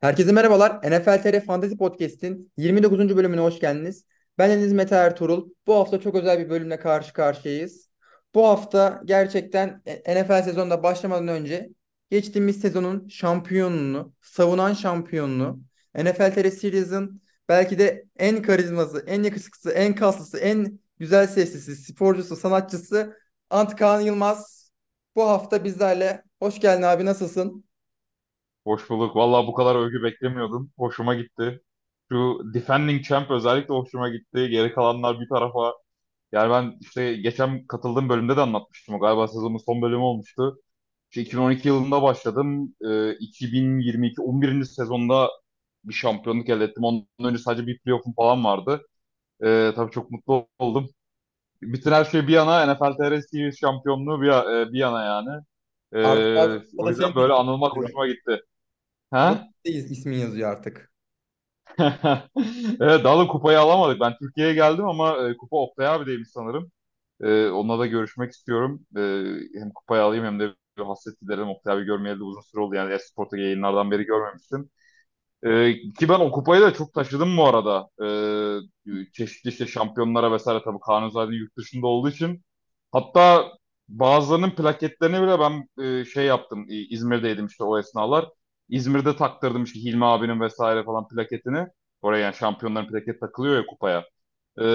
Herkese merhabalar. NFL TR Fantasy Podcast'in 29. bölümüne hoş geldiniz. Ben Deniz Mete Ertuğrul. Bu hafta çok özel bir bölümle karşı karşıyayız. Bu hafta gerçekten NFL sezonunda başlamadan önce geçtiğimiz sezonun şampiyonunu, savunan şampiyonunu, NFL TR Series'in belki de en karizması, en yakışıklısı, en kaslısı, en güzel seslisi, sporcusu, sanatçısı Antkan Yılmaz bu hafta bizlerle. Hoş geldin abi, nasılsın? Hoş bulduk. Vallahi bu kadar övgü beklemiyordum. Hoşuma gitti. Şu Defending Champ özellikle hoşuma gitti. Geri kalanlar bir tarafa. Yani ben işte geçen katıldığım bölümde de anlatmıştım. O Galiba sezonun son bölümü olmuştu. İşte 2012 yılında başladım. Ee, 2022 11. sezonda bir şampiyonluk elde ettim. Ondan önce sadece bir playoff'um falan vardı. Ee, tabii çok mutlu oldum. Bütün her şey bir yana NFL TR Series şampiyonluğu bir, e, bir yana yani. Artık Ee, o o da yüzden senin böyle anılmak hoşuma gitti. Ha? ismin yazıyor artık. Evet daha da kupayı alamadık. Ben Türkiye'ye geldim ama e, kupa Oktay abideymiş sanırım. E, onunla da görüşmek istiyorum. E, hem kupayı alayım hem de bir hasret giderelim. Oktay abi görmeyeli de uzun süre oldu. Yani Esport'ta yayınlardan beri görmemiştim. E, ki ben o kupayı da çok taşıdım bu arada. E, çeşitli işte şampiyonlara vesaire tabii Kaan Özaydın yurt dışında olduğu için. Hatta bazılarının plaketlerini bile ben e, şey yaptım. E, İzmir'deydim işte o esnalar. İzmir'de taktırdım işte Hilmi abinin vesaire falan plaketini. Oraya yani şampiyonların plaket takılıyor ya kupaya. E,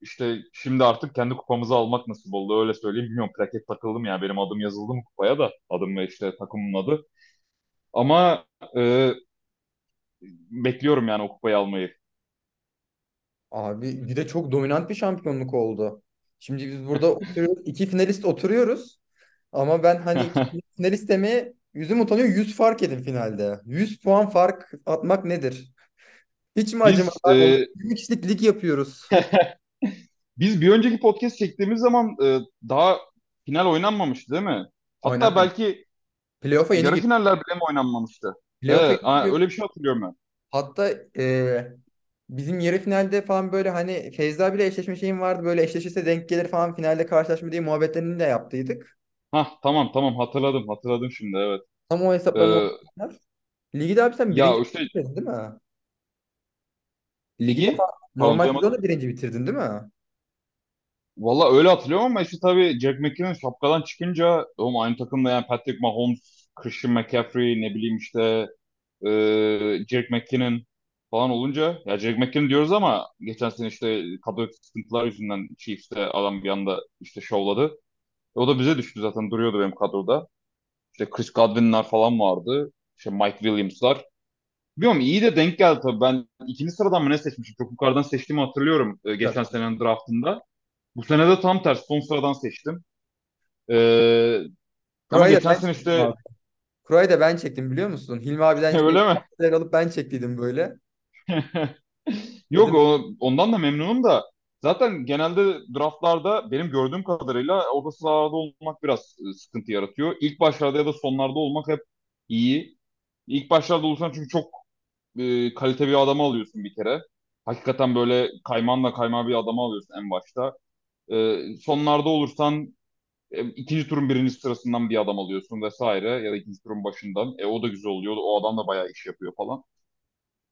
işte şimdi artık kendi kupamızı almak nasip oldu öyle söyleyeyim. Bilmiyorum plaket takıldım ya benim adım yazıldı mı kupaya da adım ve işte takımın adı. Ama e, bekliyorum yani o kupayı almayı. Abi bir de çok dominant bir şampiyonluk oldu. Şimdi biz burada oturuyoruz. iki finalist oturuyoruz. Ama ben hani iki finalist demeye yüzüm utanıyor. 100 fark edin finalde. 100 puan fark atmak nedir? Hiç mi acımadı Biz e, 20 kişilik lig yapıyoruz. biz bir önceki podcast çektiğimiz zaman e, daha final oynanmamıştı değil mi? Hatta Oynanmadı. belki Playoff'a yeni yarı finaller bile mi oynanmamıştı? Playoff'a Evet, a- öyle bir şey hatırlıyorum ben. Hatta e, bizim yarı finalde falan böyle hani Feyza bile eşleşme şeyim vardı. Böyle eşleşirse denk gelir falan finalde karşılaşma diye muhabbetlerini de yaptıydık. Hah tamam tamam hatırladım hatırladım şimdi evet. Tam o hesaplama Ee, olsunlar. Ligi de abi sen ya birinci işte bitirdin değil mi? Ligi de ligi fa- normal duyamadım. sezonda birinci bitirdin değil mi? Valla öyle hatırlıyorum ama işte tabii Jack McKinnon şapkadan çıkınca oğlum aynı takımda yani Patrick Mahomes, Christian McCaffrey ne bileyim işte e, Jack McKinnon falan olunca ya Jack McKinnon diyoruz ama geçen sene işte kadro sıkıntılar yüzünden Chiefs'te adam bir anda işte şovladı. O da bize düştü zaten duruyordu benim kadroda. İşte Chris Godwin'ler falan vardı. İşte Mike Williams'lar. Bilmiyorum iyi de denk geldi tabii. Ben ikinci sıradan mı ne seçmişim? Çok yukarıdan seçtiğimi hatırlıyorum e, geçen Yok. senenin draftında. Bu sene de tam tersi son sıradan seçtim. Ee, ama geçen sene işte. Kurayı da ben çektim biliyor musun? Hilmi abiden öyle mi? alıp ben çektiydim böyle. Yok o, ondan da memnunum da zaten genelde draftlarda benim gördüğüm kadarıyla orta sıralarda olmak biraz e, sıkıntı yaratıyor. İlk başlarda ya da sonlarda olmak hep iyi. İlk başlarda olursan çünkü çok e, kalite bir adamı alıyorsun bir kere. Hakikaten böyle kaymanla kayma bir adamı alıyorsun en başta. E, sonlarda olursan e, ikinci turun birinci sırasından bir adam alıyorsun vesaire ya da ikinci turun başından. E, o da güzel oluyor. O adam da bayağı iş yapıyor falan.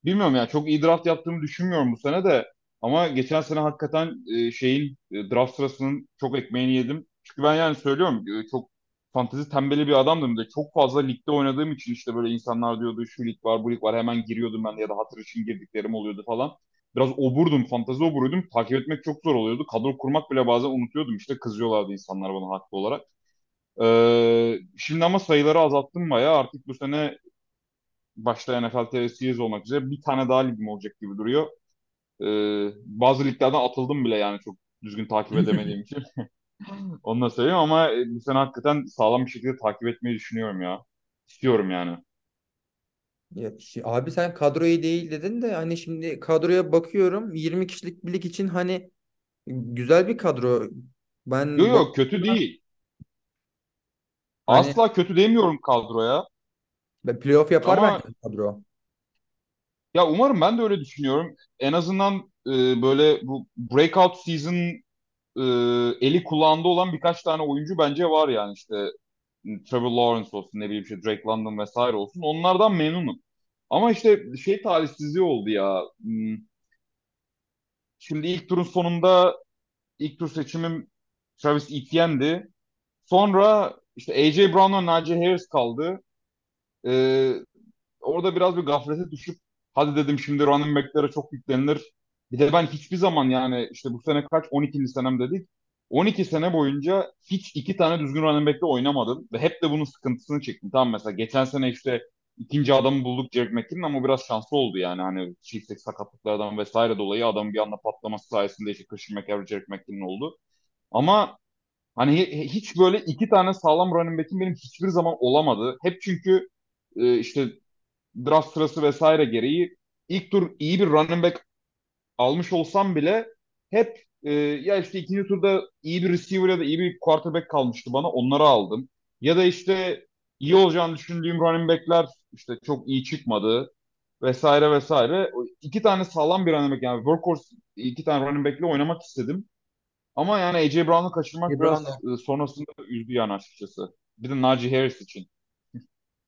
Bilmiyorum ya çok iyi draft yaptığımı düşünmüyorum bu sene de. Ama geçen sene hakikaten e, şeyin e, draft sırasının çok ekmeğini yedim. Çünkü ben yani söylüyorum e, çok fantezi tembeli bir adamdım da çok fazla ligde oynadığım için işte böyle insanlar diyordu şu lig var bu lig var hemen giriyordum ben ya da hatır için girdiklerim oluyordu falan. Biraz oburdum, fantezi oburuyordum. Takip etmek çok zor oluyordu. Kadro kurmak bile bazen unutuyordum. İşte kızıyorlardı insanlar bana haklı olarak. Ee, şimdi ama sayıları azalttım bayağı. Artık bu sene başta NFL TV Series olmak üzere bir tane daha ligim olacak gibi duruyor. Ee, bazı liglerden atıldım bile yani çok düzgün takip edemediğim için. Onu da söyleyeyim ama e, bu sene hakikaten sağlam bir şekilde takip etmeyi düşünüyorum ya. İstiyorum yani. ya, abi sen kadroyu değil dedin de hani şimdi kadroya bakıyorum 20 kişilik bir lig için hani güzel bir kadro. Yok Ben yok kötü bakıyorum değil. hani Asla kötü demiyorum kadroya. ben playoff yapar Ama bence kadro. Ya umarım ben de öyle düşünüyorum. En azından e, böyle bu breakout season e, eli kulağında olan birkaç tane oyuncu bence var yani işte Trevor Lawrence olsun ne bileyim işte Drake London vesaire olsun. Onlardan memnunum. Ama işte şey talihsizliği oldu ya. Hmm, Şimdi ilk turun sonunda ilk tur seçimim Travis Etienne'di. Sonra işte AJ Brown'la Najee Harris kaldı. Ee, orada biraz bir gaflete düşüp hadi dedim şimdi running back'lere çok yüklenilir. Bir de ben hiçbir zaman yani işte bu sene kaç 12. senem dedik. 12 sene boyunca hiç iki tane düzgün running back'le oynamadım. Ve hep de bunun sıkıntısını çektim. Tamam mesela geçen sene işte ikinci adamı bulduk Jerick McKinnon ama biraz şanslı oldu yani. Hani çift sakatlıklardan vesaire dolayı adamın bir anda patlaması sayesinde işte Christian McCaffrey, Jerick McKinnon oldu. Ama hani hiç böyle iki tane sağlam running back'im benim hiçbir zaman olamadı. Hep çünkü e, işte draft sırası vesaire gereği ilk tur iyi bir running back almış olsam bile hep e, ya işte ikinci turda iyi bir receiver ya da iyi bir quarterback kalmıştı bana onları aldım. Ya da işte iyi olacağını düşündüğüm running backler işte çok iyi çıkmadı vesaire vesaire. İki tane sağlam bir running back yani workhorse iki tane running back'le oynamak istedim. Ama yani AJ Brown'u kaçırmak AJ Brown biraz e, sonrasında üzdü yani açıkçası. Bir de Najee Harris için.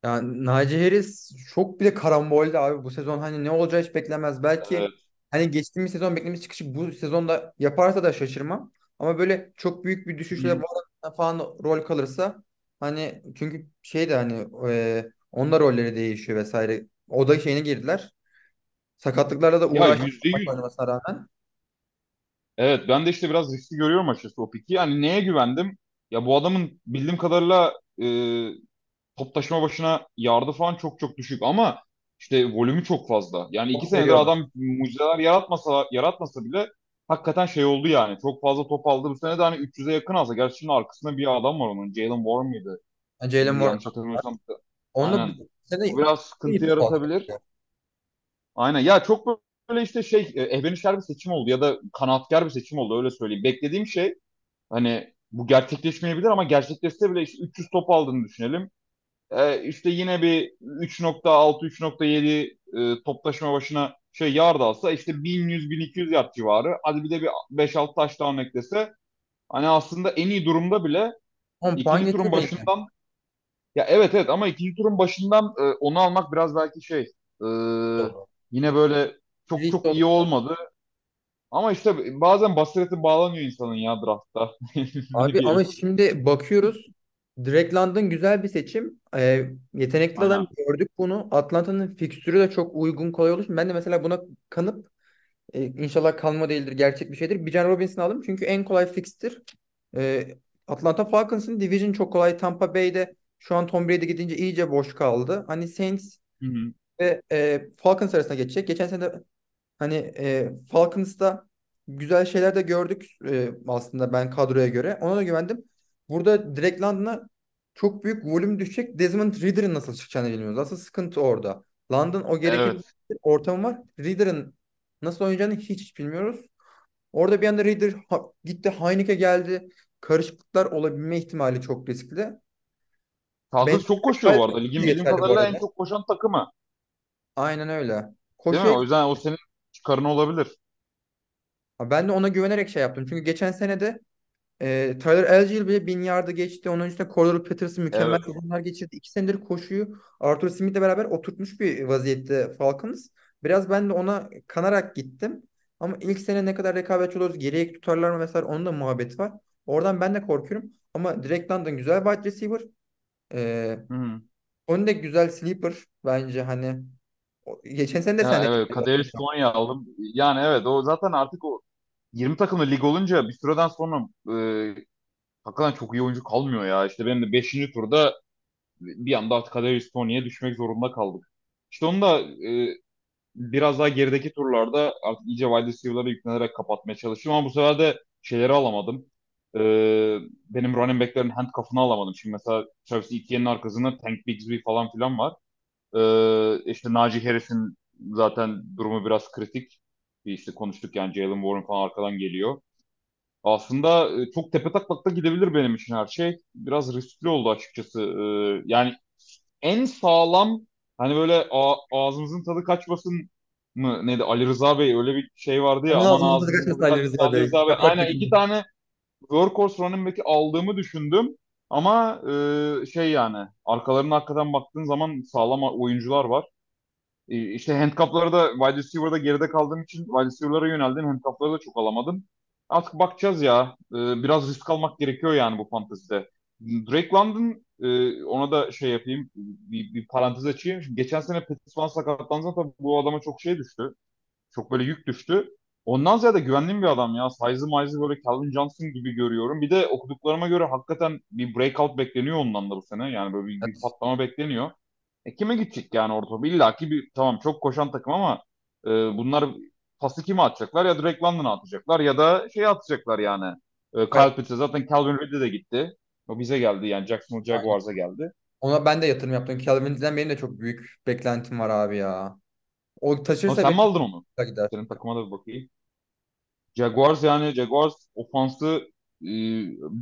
Yani Naci Harris çok bile karambolde abi bu sezon hani ne olacağı hiç beklemez. Evet. Belki hani geçtiğimiz sezon beklediğimiz çıkışı bu sezonda yaparsa da şaşırmam. Ama böyle çok büyük bir düşüşle hı. Falan rol kalırsa hani çünkü şey de hani e, onda rolleri değişiyor vesaire. O da şeyine girdiler. Sakatlıklarla da Ya yüzde yüz. oynamasına rağmen. Evet ben de işte biraz riskli görüyorum açıkçası o piki. Yani neye güvendim? Ya bu adamın bildiğim kadarıyla e, top taşıma başına yardı falan çok çok düşük ama işte volümü çok fazla. Yani iki senedir seviyorlar. adam mucizeler yaratmasa yaratmasa bile hakikaten şey oldu yani. Çok fazla top aldı. Bu sene de hani 300'e yakın alsa. Gerçi şimdi arkasında bir adam var onun. Jalen Warren mıydı? Yani Jalen Warren. Yanlış hatırlamıyorsam. Onunla Aynen. bir sene biraz iyi sıkıntı futbol yaratabilir. Aynen. Ya çok böyle işte şey e, bir seçim oldu ya da kanaatkar bir seçim oldu öyle söyleyeyim. Beklediğim şey hani bu gerçekleşmeyebilir ama gerçekleşse bile işte 300 top aldığını düşünelim. Ee, işte yine bir 3.6-3.7 e, toplaşma başına şey yard alsa işte 1100-1200 yard civarı. Hadi bir de bir 5-6 touchdown eklese hani aslında en iyi durumda bile 10 puan ikinci turun belki. başından ya evet evet ama ikinci turun başından e, onu almak biraz belki şey e, Doğru. yine böyle çok Risk çok iyi olmadı. Ama işte bazen basireti bağlanıyor insanın ya draftta. Ne Abi ama şimdi bakıyoruz. Drake London güzel bir seçim. Ee, yetenekli adam Aynen. gördük bunu. Atlanta'nın fikstürü de çok uygun kolay için ben de mesela buna kanıp e, inşallah kalma değildir gerçek bir şeydir. Bijan Robinson'ı aldım çünkü en kolay fixtir. Ee, Atlanta Falcons'ın division çok kolay. Tampa Bay'de şu an Tom Brady gidince iyice boş kaldı. Hani Saints Hı hı. ve e, Falcons arasında geçecek. Geçen sene de Hani e, Falcons'ta güzel şeyler de gördük e, aslında ben kadroya göre. Ona da güvendim. Burada Drake London'a çok büyük volüm düşecek. Desmond Ridder'ın nasıl çıkacağını bilmiyoruz. Asıl sıkıntı orada. London o gerekli Evet. ortamı var. Ridder'ın nasıl oynayacağını hiç bilmiyoruz. Orada bir anda Ridder ha- gitti Heineke geldi. Karışıklıklar olabilme ihtimali çok riskli. Ben Falcons çok koşuyor bu arada. Ligin bildiğim kadarıyla en çok koşan takımı. Aynen öyle. Değil mi? O yüzden o senin çıkarın olabilir. ben de ona güvenerek şey yaptım. Çünkü geçen sene de E, Tyler Algier bile 1000 yardı geçti. Onun üstüne Cordell Patterson mükemmel Evet. sezonlar geçirdi. İki senedir koşuyu Arthur Smith'le beraber oturtmuş bir vaziyette Falcons. Biraz ben de ona kanarak gittim. Ama ilk sene ne kadar rekabetçi oluruz, geriye tutarlar mı vesaire onun da muhabbeti var. Oradan ben de korkuyorum. Ama Drake London güzel wide receiver. E, Hı hı. onun da güzel sleeper bence hani. Geçen sene de sen Ya de evet Kadarius Toney aldım. Yani evet o zaten artık o 20 takımlı lig olunca bir süreden sonra e, hakikaten çok iyi oyuncu kalmıyor ya. İşte benim de 5. turda bir anda artık Kadarius Toney'e düşmek zorunda kaldık. İşte onu da e, biraz daha gerideki turlarda artık iyice wide receiver'lara yüklenerek kapatmaya çalıştım ama bu sefer de şeyleri alamadım. Ee, benim running back'lerin handcuff'ını alamadım. Şimdi mesela Travis Etienne'in arkasında Tank Bigsby falan filan var. Ee, işte Najee Harris'in zaten durumu biraz kritik. İşte konuştuk yani Jalen Warren falan arkadan geliyor. Aslında e, çok tepetaklakta gidebilir benim için her şey. Biraz riskli oldu açıkçası. Ee, yani en sağlam hani böyle ağzımızın tadı kaçmasın mı neydi Ali Rıza Bey öyle bir şey vardı ya Aman ağzımızın kaçmasın tadı Ali kaçmasın Rıza Ali Bey. Rıza Bey. Kapat Aynen iki tane workhorse running back'i aldığımı düşündüm. Ama e, şey yani arkalarına hakikaten baktığın zaman sağlam oyuncular var. E, işte handcuff'ları da wide receiver'da geride kaldığım için wide receiver'lara yöneldim. Handcuff'ları da çok alamadım. Artık bakacağız ya. E, biraz risk almak gerekiyor yani bu fantezide. Drake London e, ona da şey yapayım. Bir, bir parantez açayım. Şimdi geçen sene Pettis falan sakatlansa tabii bu adama çok şey düştü. Çok böyle yük düştü. Ondan ziyade güvendiğim bir adam ya. Size'ı mize'ı böyle Calvin Johnson gibi görüyorum. Bir de okuduklarıma göre hakikaten bir breakout bekleniyor ondan da bu sene. Yani böyle bir, bir patlama bekleniyor. E kime gidecek yani orta? İlla ki bir tamam çok koşan takım ama e, bunlar pası kime atacaklar? Ya Drake London'a atacaklar ya da şey atacaklar yani. E, Kyle Pitts'e zaten Calvin Ridley de gitti. O bize geldi yani Jacksonville. Jaguars'a geldi. Ona ben de yatırım yaptım. Calvin Ridley'den benim de çok büyük beklentim var abi ya. O Ama taşırsa sen mi aldın onu? de gider. Senin takıma da bir bakayım. Jaguars yani Jaguars ofansı e,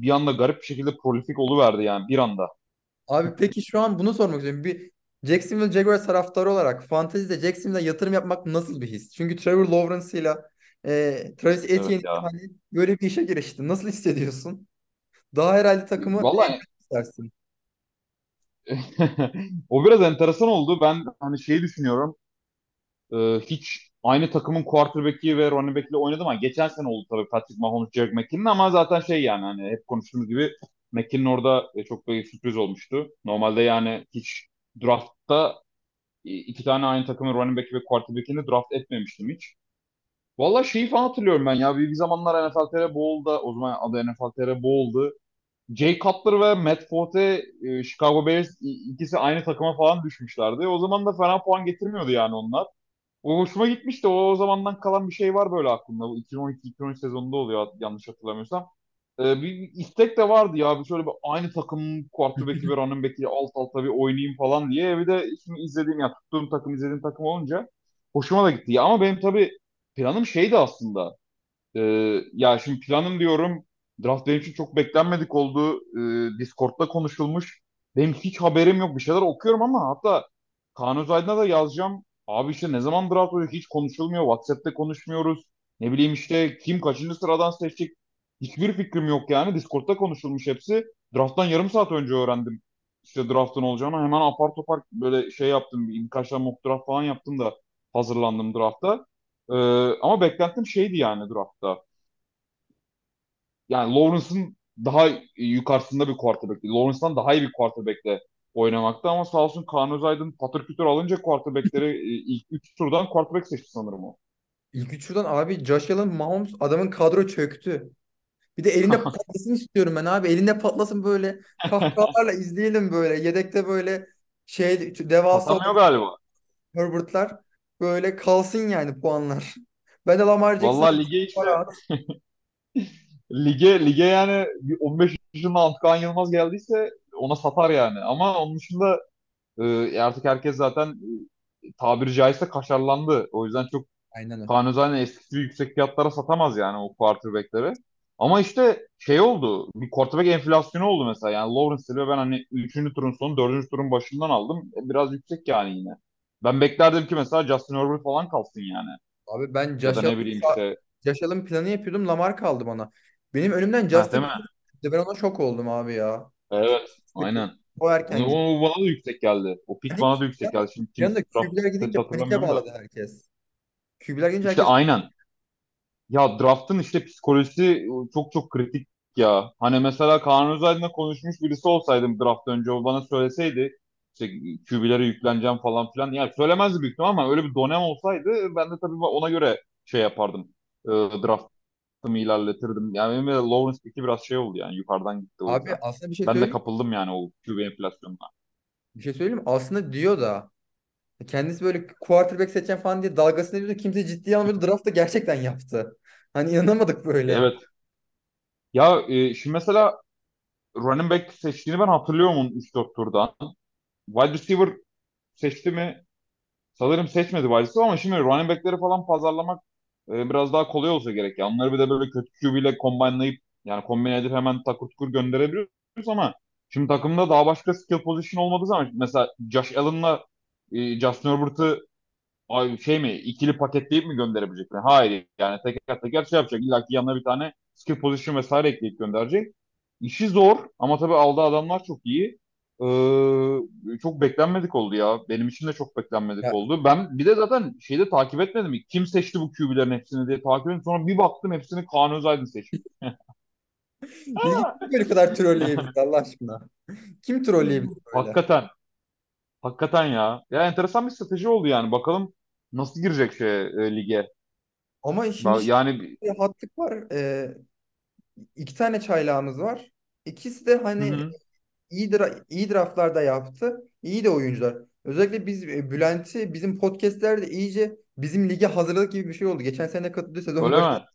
bir anda garip bir şekilde prolifik oluverdi yani bir anda. Abi peki şu an bunu sormak istiyorum. Bir Jacksonville Jaguars taraftarı olarak fantezide Jacksonville'e yatırım yapmak nasıl bir his? Çünkü Trevor Lawrence'ıyla e, Travis Evet Etienne'le ya. hani böyle bir işe girişti. Nasıl hissediyorsun? Daha herhalde takımı Vallahi istersin. o biraz enteresan oldu. Ben hani şeyi düşünüyorum. e, hiç aynı takımın quarterback'i ve running back'le oynadım ama geçen sene oldu tabii Patrick Mahomes, Jerick McKinnon ama zaten şey yani hani hep konuştuğumuz gibi McKinnon orada e, çok büyük sürpriz olmuştu. Normalde yani hiç draftta e, iki tane aynı takımın running back'i ve quarterback'ini draft etmemiştim hiç. Valla şeyi falan hatırlıyorum ben ya. Bir, bir zamanlar NFL TR Bowl'da o zaman adı NFL TR Bowl'du. Jay Cutler ve Matt Forte e, Chicago Bears ikisi aynı takıma falan düşmüşlerdi. O zaman da fena puan getirmiyordu yani onlar. O hoşuma gitmişti. O, o zamandan kalan bir şey var böyle aklımda. Bu 2012-2013 sezonunda oluyor yanlış hatırlamıyorsam. Ee, bir, istek de vardı ya. Bir şöyle bir aynı takımın quarterback'i ve running back'i alt alta bir oynayayım falan diye. Bir de şimdi izlediğim ya tuttuğum takım izlediğim takım olunca hoşuma da gitti. Ya ama benim tabii planım şeydi aslında. Ee, ya şimdi planım diyorum draft benim için çok beklenmedik oldu. Ee, Discord'da konuşulmuş. Benim hiç haberim yok. Bir şeyler okuyorum ama hatta Kaan Özaydın'a da yazacağım. Abi işte ne zaman draft oluyor hiç konuşulmuyor. WhatsApp'ta konuşmuyoruz. Ne bileyim işte kim kaçıncı sıradan seçecek. Hiçbir fikrim yok yani. Discord'da konuşulmuş hepsi. Draft'tan yarım saat önce öğrendim. İşte draft'ın olacağını. Hemen apar topar böyle şey yaptım. Birkaç tane mock draft falan yaptım da hazırlandım draft'a. Ee, ama beklentim şeydi yani draftta. Yani Lawrence'ın daha yukarısında bir quarterback'ti. Lawrence'dan daha iyi bir quarterback'le oynamakta ama sağ olsun Kaan Özaydın patır kütür alınca quarterback'leri e, ilk 3 turdan quarterback seçti sanırım o. İlk üçünden abi Josh Allen, Mahomes adamın kadro çöktü. Bir de elinde patlasın istiyorum ben abi. Elinde patlasın böyle kahkahalarla izleyelim böyle. Yedekte böyle şey devasa Satamıyor galiba. Herbert'lar böyle kalsın yani puanlar. Ben de Lamar Jackson'a Vallahi lige işte lige lige yani bir 15 yaşında Antkan Yılmaz geldiyse ona satar yani. Ama onun dışında e, artık herkes zaten e, tabiri caizse kaşarlandı. O yüzden çok Aynen öyle. Özaydın eskisi yüksek fiyatlara satamaz yani o quarterback'leri. Ama işte şey oldu. Bir quarterback enflasyonu oldu mesela. Yani Lawrence ve ben hani 3. turun sonu 4. turun başından aldım. E, biraz yüksek yani yine. Ben beklerdim ki mesela Justin Herbert falan kalsın yani. Abi ben Ya Josh ne bileyim işte. Josh Allen planı yapıyordum. Lamar kaldı bana. Benim önümden Ha değil Justin mi? Fields çıktı. Ben ona şok oldum abi ya. Evet. Aynen. O erken gitti. o bana da yüksek geldi. O pick Panik. bana da yüksek geldi. Şimdi QB'ler seti gidince da. bağladı herkes. QB'ler gidince İşte herkes aynen. Ya draft'ın işte psikolojisi çok çok kritik ya. Hani mesela Kaan Özaydın'la konuşmuş birisi olsaydım draft önce o bana söyleseydi işte QB'lere yükleneceğim falan filan. Yani söylemezdi büyük ihtimal ama öyle bir dönem olsaydı ben de tabii ona göre şey yapardım. E, draft'ımı ilerletirdim. Yani benim de Lawrence pick'i biraz şey oldu yani yukarıdan gitti Abi yüzden. aslında bir şey Ben de söyleyeyim. kapıldım yani o QB enflasyonuna. Bir şey söyleyeyim mi? Aslında diyor da kendisi böyle quarterback seçeceğim falan diye dalgasını ediyordu. Kimse ciddiye almıyordu. Draft'ta gerçekten yaptı. Hani inanamadık böyle. Evet. Ya e, şimdi mesela running back seçtiğini ben hatırlıyorum onun 3-4 turdan. Wide receiver seçti mi? Sanırım seçmedi wide receiver ama şimdi running back'leri falan pazarlamak e, biraz daha kolay olsa gerek. Ya. Onları bir de böyle kötü QB ile combineleyip yani kombine edip hemen takır tukur gönderebiliyoruz ama şimdi takımda daha başka skill position olmadığı zaman mesela Josh Allen'la e, Justin Herbert'ı ay, şey mi ikili paketleyip mi gönderebilecekler? Hayır yani teker teker şey yapacak. İlla ki yanına bir tane skill position vesaire ekleyip gönderecek. İşi zor ama tabii aldığı adamlar çok iyi. Ee, çok beklenmedik oldu ya. Benim için de çok beklenmedik Ya, oldu. Ben bir de zaten şeyde takip etmedim. Kim seçti bu QB'lerin hepsini diye takip ettim. Sonra bir baktım hepsini Kaan Özaydın seçmiş. Kim böyle kadar trolleyebilir Allah aşkına? Kim trolleyebilir böyle? Hakikaten. Hakikaten ya. Ya enteresan bir strateji oldu yani. Bakalım nasıl girecek şey e, lige. Ama şimdi Ba- Yani bir hatlık var. Ee, iki tane çaylağımız var. İkisi de hı hani hı. iyi, dra iyi draftlarda yaptı. İyi de oyuncular. Özellikle biz e, Bülent'i bizim podcastlerde iyice bizim lige hazırladık gibi bir şey oldu. Geçen sene katıldı sezon Öyle başında mi?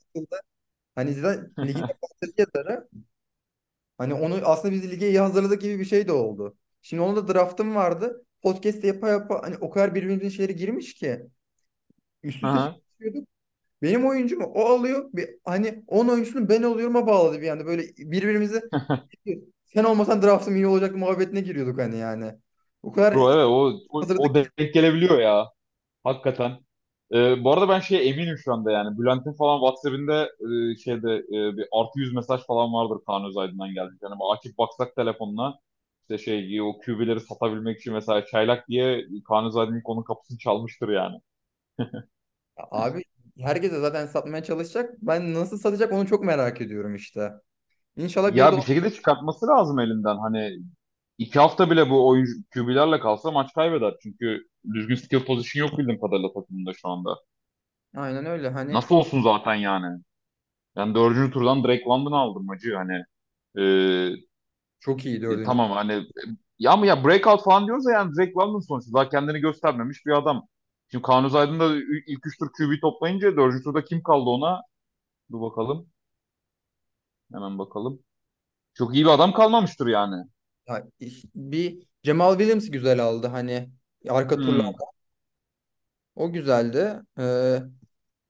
Hani zaten ligin de yazarı. Hani onu aslında biz lige iyi hazırladık gibi bir şey de oldu. Şimdi onun da draftım vardı. Podcast'te yapa yapa hani o kadar birbirimizin şeyleri girmiş ki üst üste çalışıyorduk. Benim oyuncumu o alıyor. Bir, hani onun oyuncusunu ben alıyorum bağladı bir anda. Böyle birbirimize sen olmasan draftım iyi olacak muhabbetine giriyorduk hani yani. O kadar Bro evet o, o, o denk gelebiliyor ya. Hakikaten. Ee, bu arada ben şey eminim şu anda yani. Bülent'in falan WhatsApp'ında e, şeyde e, bir artı yüz mesaj falan vardır Kaan Özaydın'dan gelmiş. Yani açıp baksak telefonuna işte şey o QB'leri satabilmek için mesela çaylak diye ilk onun kapısını çalmıştır yani. Abi herkese zaten satmaya çalışacak. Ben nasıl satacak onu çok merak ediyorum işte. İnşallah Ya bir şekilde çıkartması lazım elinden. Hani iki hafta bile bu oyuncu QB'lerle kalsa maç kaybeder. Çünkü düzgün skill position yok bildiğim kadarıyla takımında şu anda. aynen öyle. Hani Nasıl olsun zaten yani. Yani dördüncü turdan Drake London aldım maçı hani. Ee, çok iyi e, dördüncü. tamam hani ya ama ya breakout falan diyoruz ya yani Drake London sonuçta daha kendini göstermemiş bir adam. Şimdi Kaan Özaydın da ilk üç tur QB toplayınca dördüncü turda kim kaldı ona? Dur bakalım. Hemen bakalım. Çok iyi bir adam kalmamıştır yani. Ya, bir Cemal Williams güzel aldı hani arka. Hmm. O güzeldi. Ee,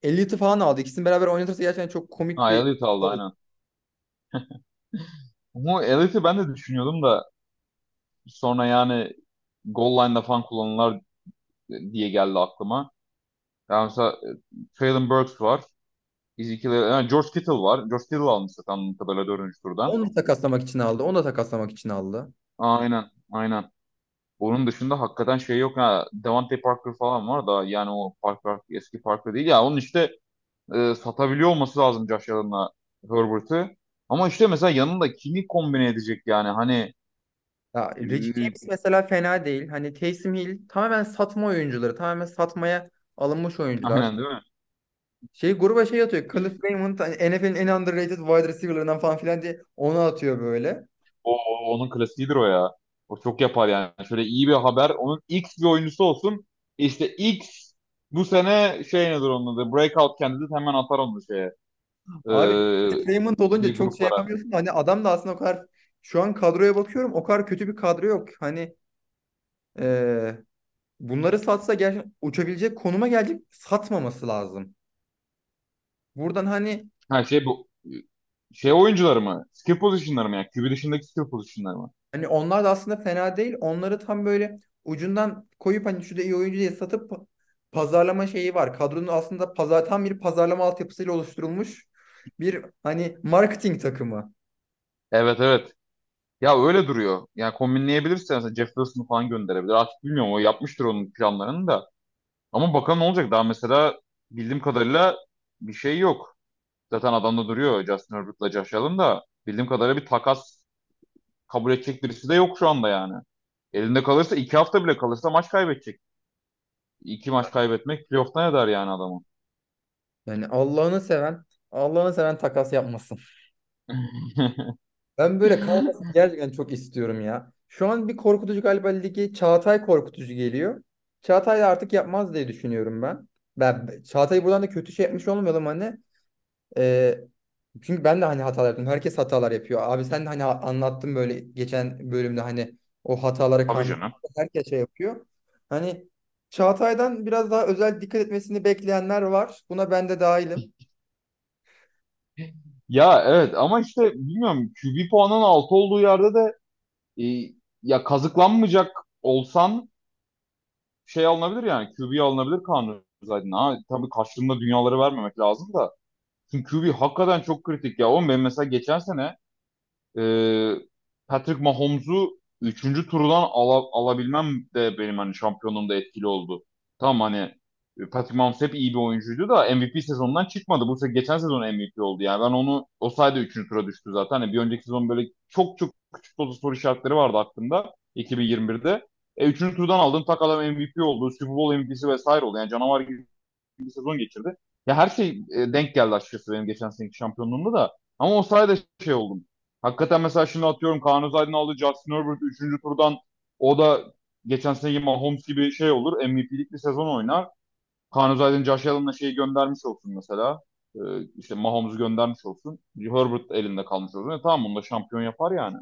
Elliot'ı falan aldı. İkisini beraber oynatırsa gerçekten çok komik Ha bir Elliot aldı aynen. Ama Elliot'ı ben de düşünüyordum da sonra yani goal line'da falan kullanırlar diye geldi aklıma. Yani mesela e, Traylon Burks var. Ezekiel, yani George Kittle var. George Kittle almış zaten anladığım kadarıyla dördüncü turdan. onu da takaslamak için aldı. Onu da takaslamak için aldı. Aynen, aynen. Onun dışında hakikaten şey yok. Ha, Devante Parker falan var da yani o Parker eski Parker değil. Ya onun işte e, satabiliyor olması lazım Josh Allen'la Herbert'ı. Ama işte mesela yanında kimi kombine edecek yani hani Ya Reggie e, James mesela fena değil. Hani Taysom Hill tamamen satma oyuncuları. Tamamen satmaya alınmış oyuncular. aynen değil mi? Şey gruba şey atıyor. Cliff Raymond hani NFL'in en underrated wide receiver'larından falan filan diye onu atıyor böyle. O, o- onun klasiğidir o ya. O çok yapar yani. Şöyle iyi bir haber. Onun X bir oyuncusu olsun. İşte X bu sene şey nedir onun adı? Breakout candidate hemen atar onu şeye. Abi Ee, Cliff Raymond olunca çok şey gruplara. yapamıyorsun. Hani adam da aslında o kadar şu an kadroya bakıyorum o kadar kötü bir kadro yok. Hani eee, bunları satsa gerçekten uçabilecek konuma gelecek satmaması lazım. Buradan hani Ha şey bu şey oyuncuları mı? Skill position'ları mı yani? QB dışındaki skill position'ları mı? Hani onlar da aslında fena değil. Onları tam böyle ucundan koyup hani şu da iyi oyuncu diye satıp pa- pazarlama şeyi var. Kadronun aslında pazar tam bir pazarlama altyapısıyla oluşturulmuş bir hani marketing takımı. Evet evet. Ya öyle duruyor. Yani kombinleyebilirse mesela Jeff Wilson'ı falan gönderebilir. Artık bilmiyorum o yapmıştır onun planlarını da. Ama bakalım ne olacak. Daha mesela bildiğim kadarıyla bir şey yok. Zaten adamda duruyor Justin Herbert'la Josh Allen da. Bildiğim kadarıyla bir takas kabul edecek birisi de yok şu anda yani. Elinde kalırsa iki hafta bile kalırsa maç kaybedecek. İki maç kaybetmek playoff'ta ne der yani adamı. Yani Allah'ını seven Allah'ını seven takas yapmasın. Ben böyle kalmasını gerçekten çok istiyorum ya. Şu an bir korkutucu galiba ligi Çağatay korkutucu geliyor. Çağatay da artık yapmaz diye düşünüyorum ben. Ben Çağatay'ı buradan da kötü şey yapmış olmayalım hani. Ee, çünkü ben de hani hatalar yaptım. Herkes hatalar yapıyor. Abi sen de hani anlattın böyle geçen bölümde hani o hatalara Tabii karşı canım. herkes şey yapıyor. Hani Çağatay'dan biraz daha özel dikkat etmesini bekleyenler var. Buna ben de dahilim. Ya evet ama işte bilmiyorum QB puanının altı olduğu yerde de e, ya kazıklanmayacak olsan şey alınabilir yani QB alınabilir Kaan zaten. Ha, tabii karşılığında dünyaları vermemek lazım da. Çünkü QB hakikaten çok kritik ya. Oğlum benim mesela geçen sene e, Patrick Mahomes'u üçüncü turdan ala- alabilmem de benim hani şampiyonluğumda etkili oldu. Tamam hani Patrick Mahomes hep iyi bir oyuncuydu da MVP sezonundan çıkmadı. Bu sene geçen sezon MVP oldu. Yani ben onu o sayede üçüncü tura düştü zaten. Hani bir önceki sezon böyle çok çok küçük dolu soru işaretleri vardı aklımda 2021'de. E, üçüncü turdan aldım. Tak adam MVP oldu. Super Bowl MVP'si vesaire oldu. Yani canavar gibi bir sezon geçirdi. Ya her şey e, denk geldi açıkçası benim geçen seneki şampiyonluğumda da. Ama o sayede şey oldum. Hakikaten mesela şimdi atıyorum Kaan Özaydın aldı Justin Herbert 3. turdan o da geçen seneki Mahomes gibi şey olur. MVP'lik bir sezon oynar. Kaan Özaydın Josh Allen'la şeyi göndermiş olsun mesela. Ee, işte Mahomes'u göndermiş olsun. Herbert elinde kalmış olsun. E, tamam bunu da şampiyon yapar yani.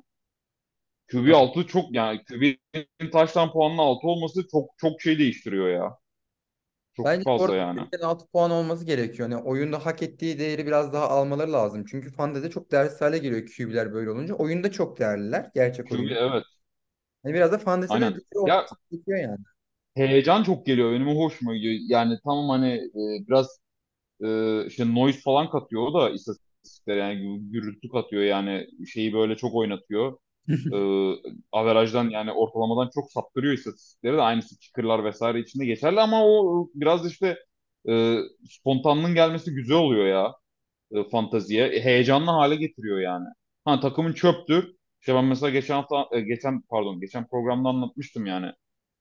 QB 6 çok yani QB'nin taştan puanının 6 olması çok çok şey değiştiriyor ya. Çok Bence fazla yani. 86 puan olması gerekiyor. Yani oyunda hak ettiği değeri biraz daha almaları lazım. Çünkü Fantasy'de çok değersiz hale geliyor QB'ler böyle olunca. Oyunda çok değerliler. Gerçek QB oyun. evet Yani biraz da Fantasy'de Ya yani. Heyecan çok geliyor benim o hoşuma gidiyor. Yani tamam hani e, biraz e, işte noise falan katıyor o da istatistiklere yani gü- gürültü katıyor yani şeyi böyle çok oynatıyor. E, averajdan yani ortalamadan çok saptırıyor istatistikleri de aynısı kicker'lar vesaire içinde geçerli ama o biraz işte e, spontanlığın gelmesi güzel oluyor ya e, fantaziye. E, heyecanlı hale getiriyor yani. Ha takımın çöptür. İşte ben mesela geçen hafta e, geçen pardon geçen programda anlatmıştım yani.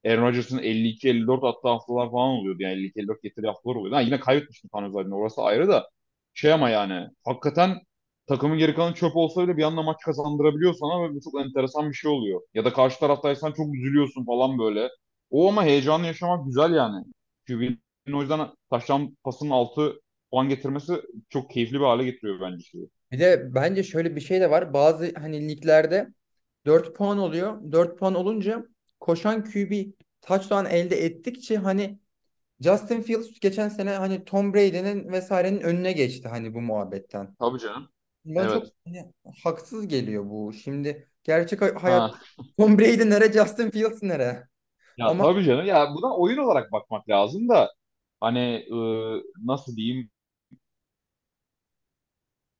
Aaron Rodgers'ın 52-54 attığı haftalar falan oluyordu. Yani 52-54 getirdiği haftalar oluyordu. Ha, yine kaybetmiştim Tanrı zaten orası ayrı da. Şey ama yani hakikaten takımın geri kalanı çöp olsa bile bir anda maç kazandırabiliyor sana ve bu çok enteresan bir şey oluyor. Ya da karşı taraftaysan çok üzülüyorsun falan böyle. O ama heyecanlı yaşamak güzel yani. QB'nin o yüzden taştan pasının altı puan getirmesi çok keyifli bir hale getiriyor bence şeyi. Bir de bence şöyle bir şey de var. Bazı hani liglerde 4 puan oluyor. 4 puan olunca koşan QB touchdown elde ettikçe hani Justin Fields geçen sene hani Tom Brady'nin vesairenin önüne geçti hani bu muhabbetten. Tabii canım. Çok Evet. hani, haksız geliyor bu. Şimdi gerçek hay- hayat Ha. Tom Brady nere, Justin Fields nere? Ya Ama tabii canım. Ya buna oyun olarak bakmak lazım da hani e, nasıl diyeyim?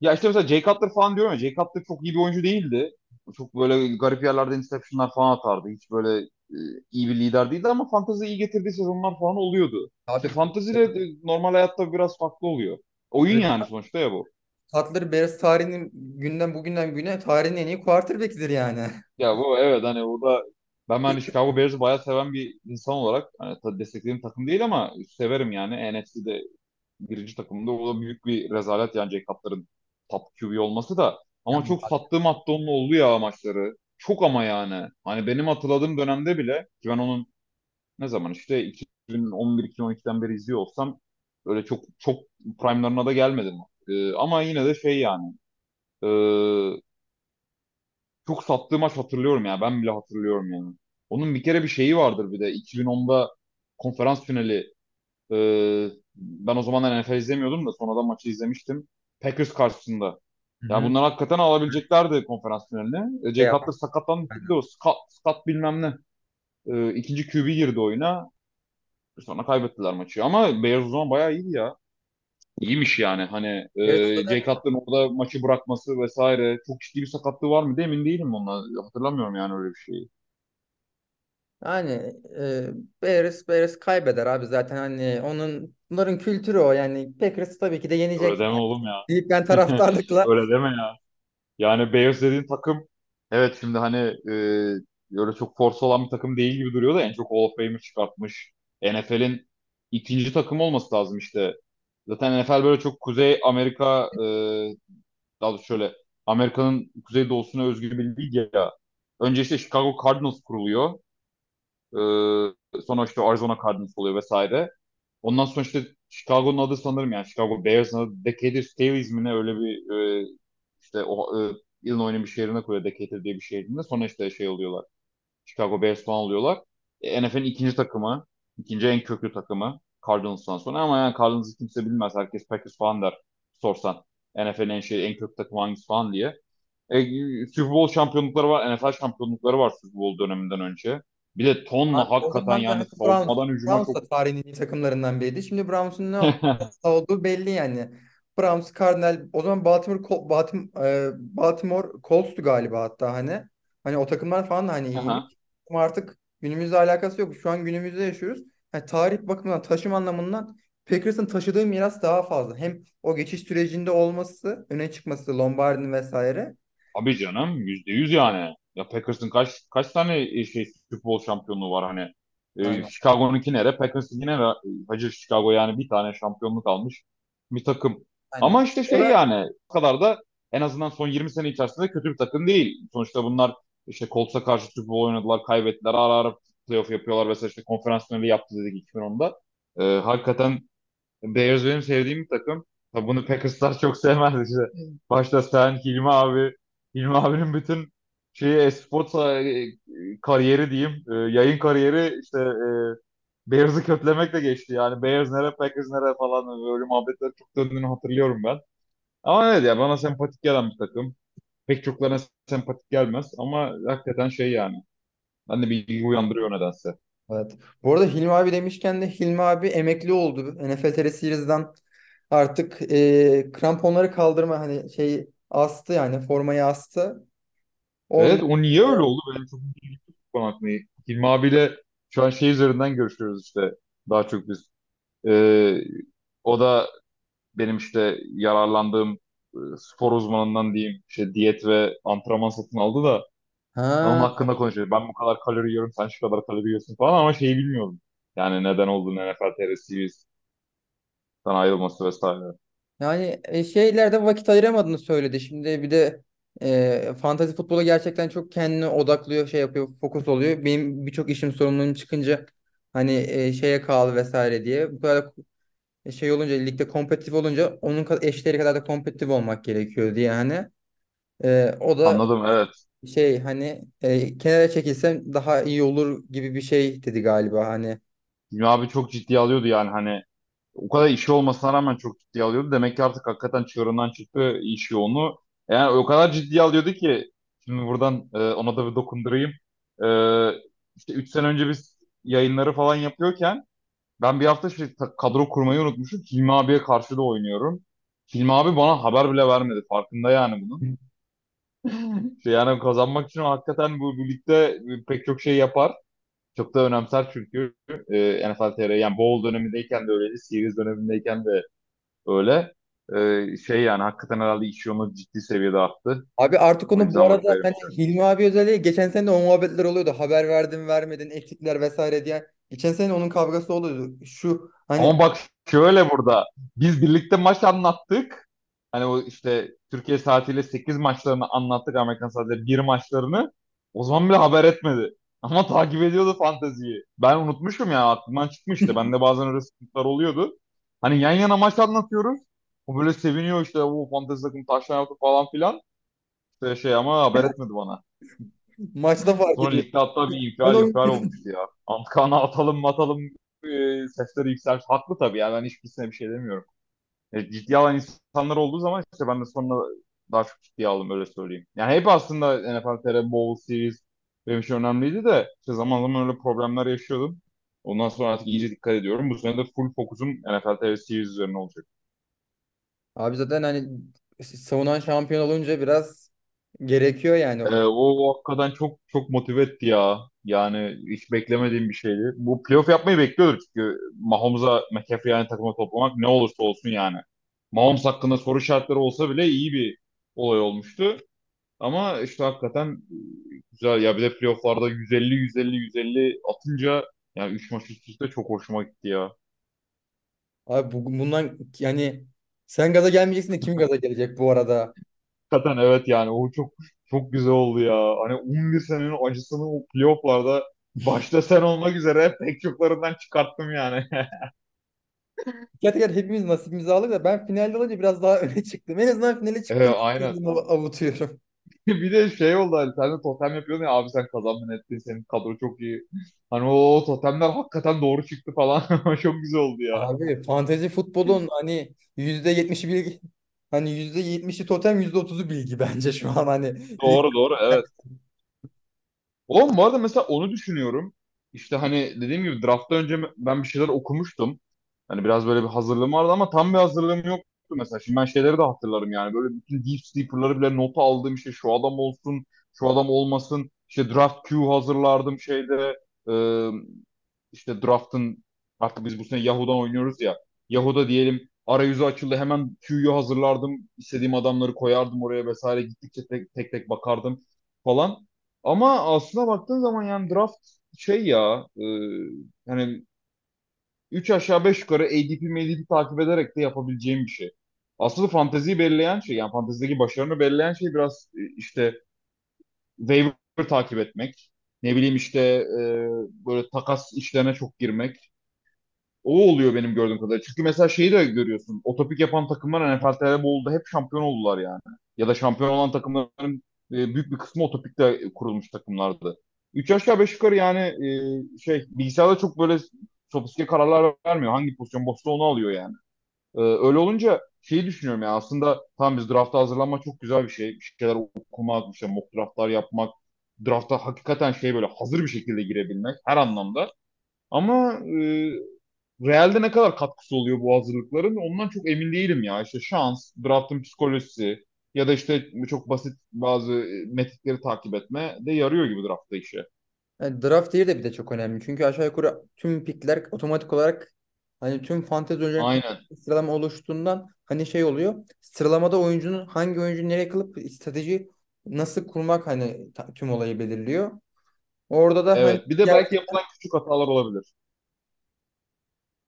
Ya işte mesela Jay Cutler falan diyorum ya. Jay Cutler çok iyi bir oyuncu değildi. Çok böyle garip yerlerde interceptionlar falan atardı. Hiç böyle iyi bir lider değildi ama fantezi iyi getirdiği sezonlar falan oluyordu. İşte abi fanteziyle de normal hayatta biraz farklı oluyor. Oyun yani sonuçta ya bu. Cutler Bears tarihinin günden bugünden güne tarihin en iyi quarterback'idir yani. Ya bu evet hani o da ben hani Chicago Bears'ı bayağı seven bir insan olarak hani desteklediğim takım değil ama severim yani. NFC'de birinci takımında o da büyük bir rezalet yani Jay Cutler'ın top QB olması da. Ama Yani çok sattığım hatta onun oldu ya maçları. Çok ama yani. Hani benim hatırladığım dönemde bile ki ben onun ne zaman işte 2011-2012'den beri izliyor olsam öyle çok çok prime'larına da gelmedim. Ee, ama yine de şey yani. Ee, çok sattığı maç hatırlıyorum ya. Ben bile hatırlıyorum yani. Onun bir kere bir şeyi vardır bir de. 2010'da konferans finali. Ee, ben o zamanlar NFL izlemiyordum da sonradan maçı izlemiştim. Packers karşısında. Ya bunlar hakikaten alabileceklerdi konferans finaline. E, Jay. Cutler sakatlandı gitti o. Scott, Scott bilmem ne. Ee, ikinci QB girdi oyuna. Sonra kaybettiler maçı. Ama Bears o zaman bayağı iyiydi ya. İyiymiş yani. Hani e, Jay Cutler'ın orada maçı bırakması vesaire. Çok ciddi bir sakatlığı var mı? Emin değilim onunla. Hatırlamıyorum yani öyle bir şeyi. Yani e, Bears, Bears kaybeder abi zaten hani onun bunların kültürü o yani Packers tabii ki de Öyle yenecek deme oğlum ya. deyip ben taraftarlıkla Öyle deme ya. Yani Bears dediğin takım evet şimdi hani e, öyle çok force olan bir takım değil gibi duruyor da en çok Hall of Famer çıkartmış. NFL'in ikinci takım olması lazım işte. Zaten NFL böyle çok Kuzey Amerika e, daha doğrusu şöyle Amerika'nın kuzey doğusuna özgü bir lig ya. Önce işte Chicago Cardinals kuruluyor. E, sonra işte Arizona Cardinals oluyor vesaire. Ondan sonra işte Chicago'nun adı sanırım yani Chicago Bears'ın adı Decatur Staleys mi ne öyle bir e, işte o e, Illinois'un bir şehrine koyuyor Decatur diye bir şehrinde. Sonra işte şey oluyorlar. Chicago Bears falan oluyorlar. E, NFL'in ikinci takımı. ikinci en köklü takımı. Cardinals'tan sonra ama yani Cardinals'ı kimse bilmez. Herkes Packers falan der sorsan. NFL'in en şey en köklü takımı hangisi falan diye. E, Super Bowl şampiyonlukları var. NFL şampiyonlukları var Super Bowl döneminden önce. Bir de tonla Ha, o hakikaten yani Browns, savunmadan hücuma Browns çok da tarihin en iyi takımlarından biriydi. Şimdi Browns'un ne olduğu belli yani. Browns, Cardinal, o zaman Baltimore, Col- Baltimore, Baltimore Colts'tu galiba hatta hani. Hani o takımlar falan da hani iyiymiş. Ama artık günümüzle alakası yok. Şu an günümüzde yaşıyoruz. Hani tarih bakımından, taşım anlamından Packers'ın taşıdığı miras daha fazla. Hem o geçiş sürecinde olması, öne çıkması, Lombardi'nin vesaire. Abi canım yüzde yüz yani. Ya Packers'ın kaç kaç tane e, şey Super Bowl şampiyonluğu var hani. Ee, Aynen. Chicago'nunki nere? Packers'ın yine nere? Hacı Chicago yani bir tane şampiyonluk almış bir takım. Aynen. Ama işte şey da yani o kadar da en azından son 20 sene içerisinde kötü bir takım değil. Sonuçta bunlar işte Colts'a karşı Super Bowl oynadılar, kaybettiler. Ara ara playoff yapıyorlar vesaire işte konferans finali yaptı dedik 2010'da. Ee, hakikaten Bears benim sevdiğim bir takım. Tabii bunu Packers'lar çok sevmez işte. Başta sen, Hilmi abi. Hilmi abinin bütün şeyi esport e, kariyeri diyeyim. e, yayın kariyeri işte e, Bears'ı kötülemekle geçti. Yani Bears nere, Packers nere falan böyle muhabbetler çok döndüğünü hatırlıyorum ben. Ama evet ya bana sempatik gelen bir takım. Pek çoklarına sempatik gelmez ama hakikaten şey yani. Ben de bir ilgi uyandırıyor nedense. Evet. Bu arada Hilmi abi demişken de Hilmi abi emekli oldu. NFL TR Series'den artık e, kramponları kaldırma hani şey astı yani formayı astı. Evet Oldu. o niye öyle oldu? Benim çok ilgimi tuttu bu konu hakkında. Hilmi abiyle şu an şey üzerinden görüşüyoruz işte daha çok biz. Ee, o da benim işte yararlandığım e, spor uzmanından diyeyim işte diyet ve antrenman satın aldı da onun Ha, hakkında konuşuyoruz. Ben bu kadar kalori yiyorum sen şu kadar kalori yiyorsun falan ama şeyi bilmiyordum. Yani neden olduğunu NFL TR ayrılması vesaire. yani e, şeylerde vakit ayıramadığını söyledi. Şimdi bir de e, fantasy futbola gerçekten çok kendine odaklıyor, şey yapıyor, fokus oluyor. Benim birçok işim sorumluluğum çıkınca hani e, şeye kaldı vesaire diye. Bu kadar şey olunca ligde kompetitif olunca onun eşleri kadar da kompetitif olmak gerekiyor diye hani. E, o da Anladım evet. şey hani e, kenara çekilsem daha iyi olur gibi bir şey dedi galiba hani. Hilmi abi çok ciddiye alıyordu yani hani o kadar işi olmasına rağmen çok ciddiye alıyordu. Demek ki artık hakikaten çığırından çıktı iş yoğunluğu. Yani o kadar ciddiye alıyordu ki şimdi buradan e, ona da bir dokundurayım. E, işte 3 sene önce biz yayınları falan yapıyorken ben bir hafta şey, ta- kadro kurmayı unutmuşum. Hilmi abiye karşı da oynuyorum. Hilmi abi bana haber bile vermedi. Farkında yani bunun. Şey, yani kazanmak için hakikaten bu birlikte pek çok şey yapar. Çok da önemser çünkü e, NFL TR yani Bowl dönemindeyken de öyleydi, Series dönemindeyken de öyle. E, şey yani hakikaten herhalde iş yonu ciddi seviyede arttı. Abi artık onu bu arada hani. Hilmi abi özelliği geçen sene de o muhabbetler oluyordu. Haber verdin vermedin eksikler vesaire diye. Geçen sene onun kavgası oluyordu. Şu hani Ama bak şöyle burada biz birlikte maç anlattık. Hani o işte Türkiye saatiyle 8 maçlarını anlattık Amerikan saatiyle bir maçlarını. O zaman bile haber etmedi. Ama takip ediyordu fanteziyi. Ben unutmuşum ya aklımdan çıkmıştı. Bende bazen öyle sıkıntılar oluyordu. Hani yan yana maç anlatıyoruz. O böyle seviniyor işte o fantezi takım taştan yaptı falan filan. İşte şey ama haber etmedi bana. maçta fark Sonra ediyor. ligde hatta bir infial o infial olmuştu ya. Antkan'a atalım atalım e, sesleri yükselmiş. Haklı tabii ya ben hiçbirisine bir şey demiyorum. E, ciddiye alan insanlar olduğu zaman işte ben de sonra daha çok ciddiye aldım öyle söyleyeyim. Yani hep aslında NFL TR Bowl Series benim için önemliydi de işte zaman zaman öyle problemler yaşıyordum. Ondan sonra artık iyice dikkat ediyorum. Bu sene de full fokusum NFL TR Series üzerine olacak. Abi zaten hani savunan şampiyon olunca biraz gerekiyor yani. E, o hakikaten çok çok motive etti ya. Yani hiç beklemediğim bir şeydi. Bu playoff yapmayı bekliyorduk çünkü Mahomes'a McCaffrey yani takıma toplamak ne olursa olsun yani. Mahomes hakkında soru işaretleri olsa bile iyi bir olay olmuştu. Ama işte hakikaten e, güzel ya bir de playofflarda 150 150 150 atınca yani 3 maç üst üste çok hoşuma gitti ya. Abi bu, bundan yani sen gaza gelmeyeceksin de kim gaza gelecek bu arada? Hakikaten evet yani o çok çok güzel oldu ya. Hani 11 senenin acısını o playofflarda başta sen olmak üzere pek çoklarından çıkarttım yani. Gerçekten hepimiz nasibimizi aldık da ben finalde olunca biraz daha öne çıktım. En azından finale Evet çıktım. aynen. Avutuyorum. Bir de şey oldu hani sen de totem yapıyordun ya abi sen kazandın ettin senin kadro çok iyi. Hani o totemler hakikaten doğru çıktı falan. Çok güzel oldu ya. Abi fantezi futbolun hani yüzde yetmişi bilgi hani yüzde yetmişi totem yüzde otuzu bilgi bence şu an hani Doğru doğru evet. Oğlum bu arada mesela onu düşünüyorum. İşte hani dediğim gibi drafttan önce ben bir şeyler okumuştum. Hani biraz böyle bir hazırlığım vardı ama tam bir hazırlığım yoktu mesela. Şimdi ben şeyleri de hatırlarım yani. Böyle bütün deep sleeper'ları bile nota aldığım işte şu adam olsun, şu adam olmasın. işte draft queue hazırlardım şeyde e, işte draft'ın artık biz bu sene Yahoo'dan oynuyoruz ya. Yahoo'da diyelim arayüzü açıldı hemen queue'yu hazırlardım. istediğim adamları koyardım oraya vesaire gittikçe tek tek, tek bakardım falan. Ama aslına baktığın zaman yani draft şey ya e, yani 3 aşağı 5 yukarı ADP, MADP takip ederek de yapabileceğim bir şey. Aslında fanteziyi belirleyen şey yani fantezideki başarını belirleyen şey biraz e, işte waiver takip etmek. Ne bileyim işte e, böyle takas işlerine çok girmek. O oluyor benim gördüğüm kadarıyla. Çünkü mesela şeyi de görüyorsun. Otopik yapan takımlar NFL TR Bowl'da hep şampiyon oldular yani. Ya da şampiyon olan takımların e, büyük bir kısmı otopikte kurulmuş takımlardı. 3 aşağı 5 yukarı yani e, şey bilgisayarda çok böyle sofistike kararlar vermiyor. Hangi pozisyon boşta onu alıyor yani. E, öyle olunca şeyi düşünüyorum ya aslında tam biz drafta hazırlanmak çok güzel bir şey. Bir şeyler okumak, işte mock draftlar yapmak. Drafta hakikaten şey böyle hazır bir şekilde girebilmek her anlamda. Ama e, realde ne kadar katkısı oluyor bu hazırlıkların ondan çok emin değilim ya. İşte şans, draftın psikolojisi ya da işte çok basit bazı e, metrikleri takip etme de yarıyor gibi draftta işe. Yani draft yeri de bir de çok önemli. Çünkü aşağı yukarı tüm pickler otomatik olarak hani tüm fantezi oyuncuların Aynen. sıralama oluştuğundan hani şey oluyor. Sıralamada oyuncunun hangi oyuncu nereye kılıp strateji nasıl kurmak hani ta- tüm olayı belirliyor. Orada da hani Evet. Bir de belki yapılan küçük hatalar olabilir.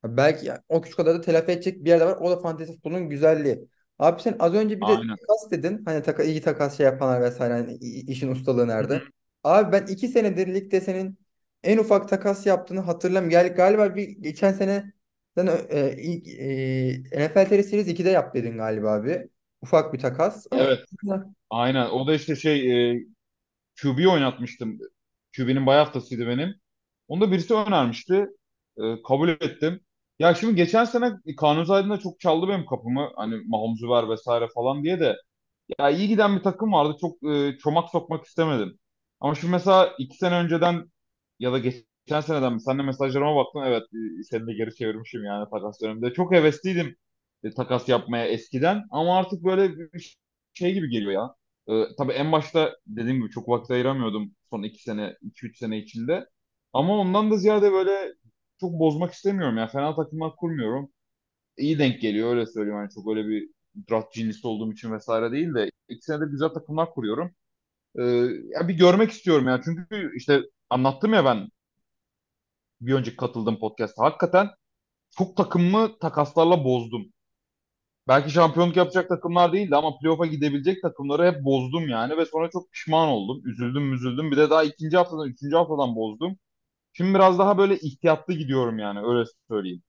Belki o küçük adada telafi edecek bir yerde var. O da fantezi futbolun güzelliği. Abi sen az önce bir de Aynen. takas dedin. Hani taka, iyi takas şey yapanlar vesaire. Hani i- işin ustalığı Hı hı. nerede? Abi ben iki senedir ligde senin en ufak takas yaptığını hatırlamıyorum. Gel, galiba bir geçen sene sen e, ilk, e, NFL TR Series 2'de yap dedin galiba abi. Ufak bir takas. Evet. Aynen. O da işte şey e, QB oynatmıştım. QB'nin bay haftasıydı benim. Onu da birisi önermişti. E, kabul ettim. Ya şimdi geçen sene Kanuni Aydın'da çok çaldı benim kapımı. Hani Mahomuz'u ver vesaire falan diye de. Ya iyi giden bir takım vardı. Çok e, çomak sokmak istemedim. Ama şimdi mesela iki sene önceden ya da geçen seneden mi? Sen de mesajlarıma baktın. Evet e, seni de geri çevirmişim yani takas döneminde. Çok hevesliydim e, takas yapmaya eskiden. Ama artık böyle bir şey gibi geliyor ya. E, tabii en başta dediğim gibi çok vakit ayıramıyordum son iki sene, iki üç sene içinde. Ama ondan da ziyade böyle çok bozmak istemiyorum ya. Fena takımlar kurmuyorum. İyi denk geliyor öyle söyleyeyim. Yani çok öyle bir draft geniusu olduğum için vesaire değil de iki senede güzel takımlar kuruyorum. Ee, ya bir görmek istiyorum ya. Çünkü işte anlattım ya ben bir önceki katıldığım podcast'ta. Hakikaten çok takımımı takaslarla bozdum. Belki şampiyonluk yapacak takımlar değildi ama playoff'a gidebilecek takımları hep bozdum yani ve sonra çok pişman oldum. Üzüldüm üzüldüm. Bir de daha ikinci haftadan, üçüncü haftadan bozdum. Şimdi biraz daha böyle ihtiyatlı gidiyorum yani öyle söyleyeyim.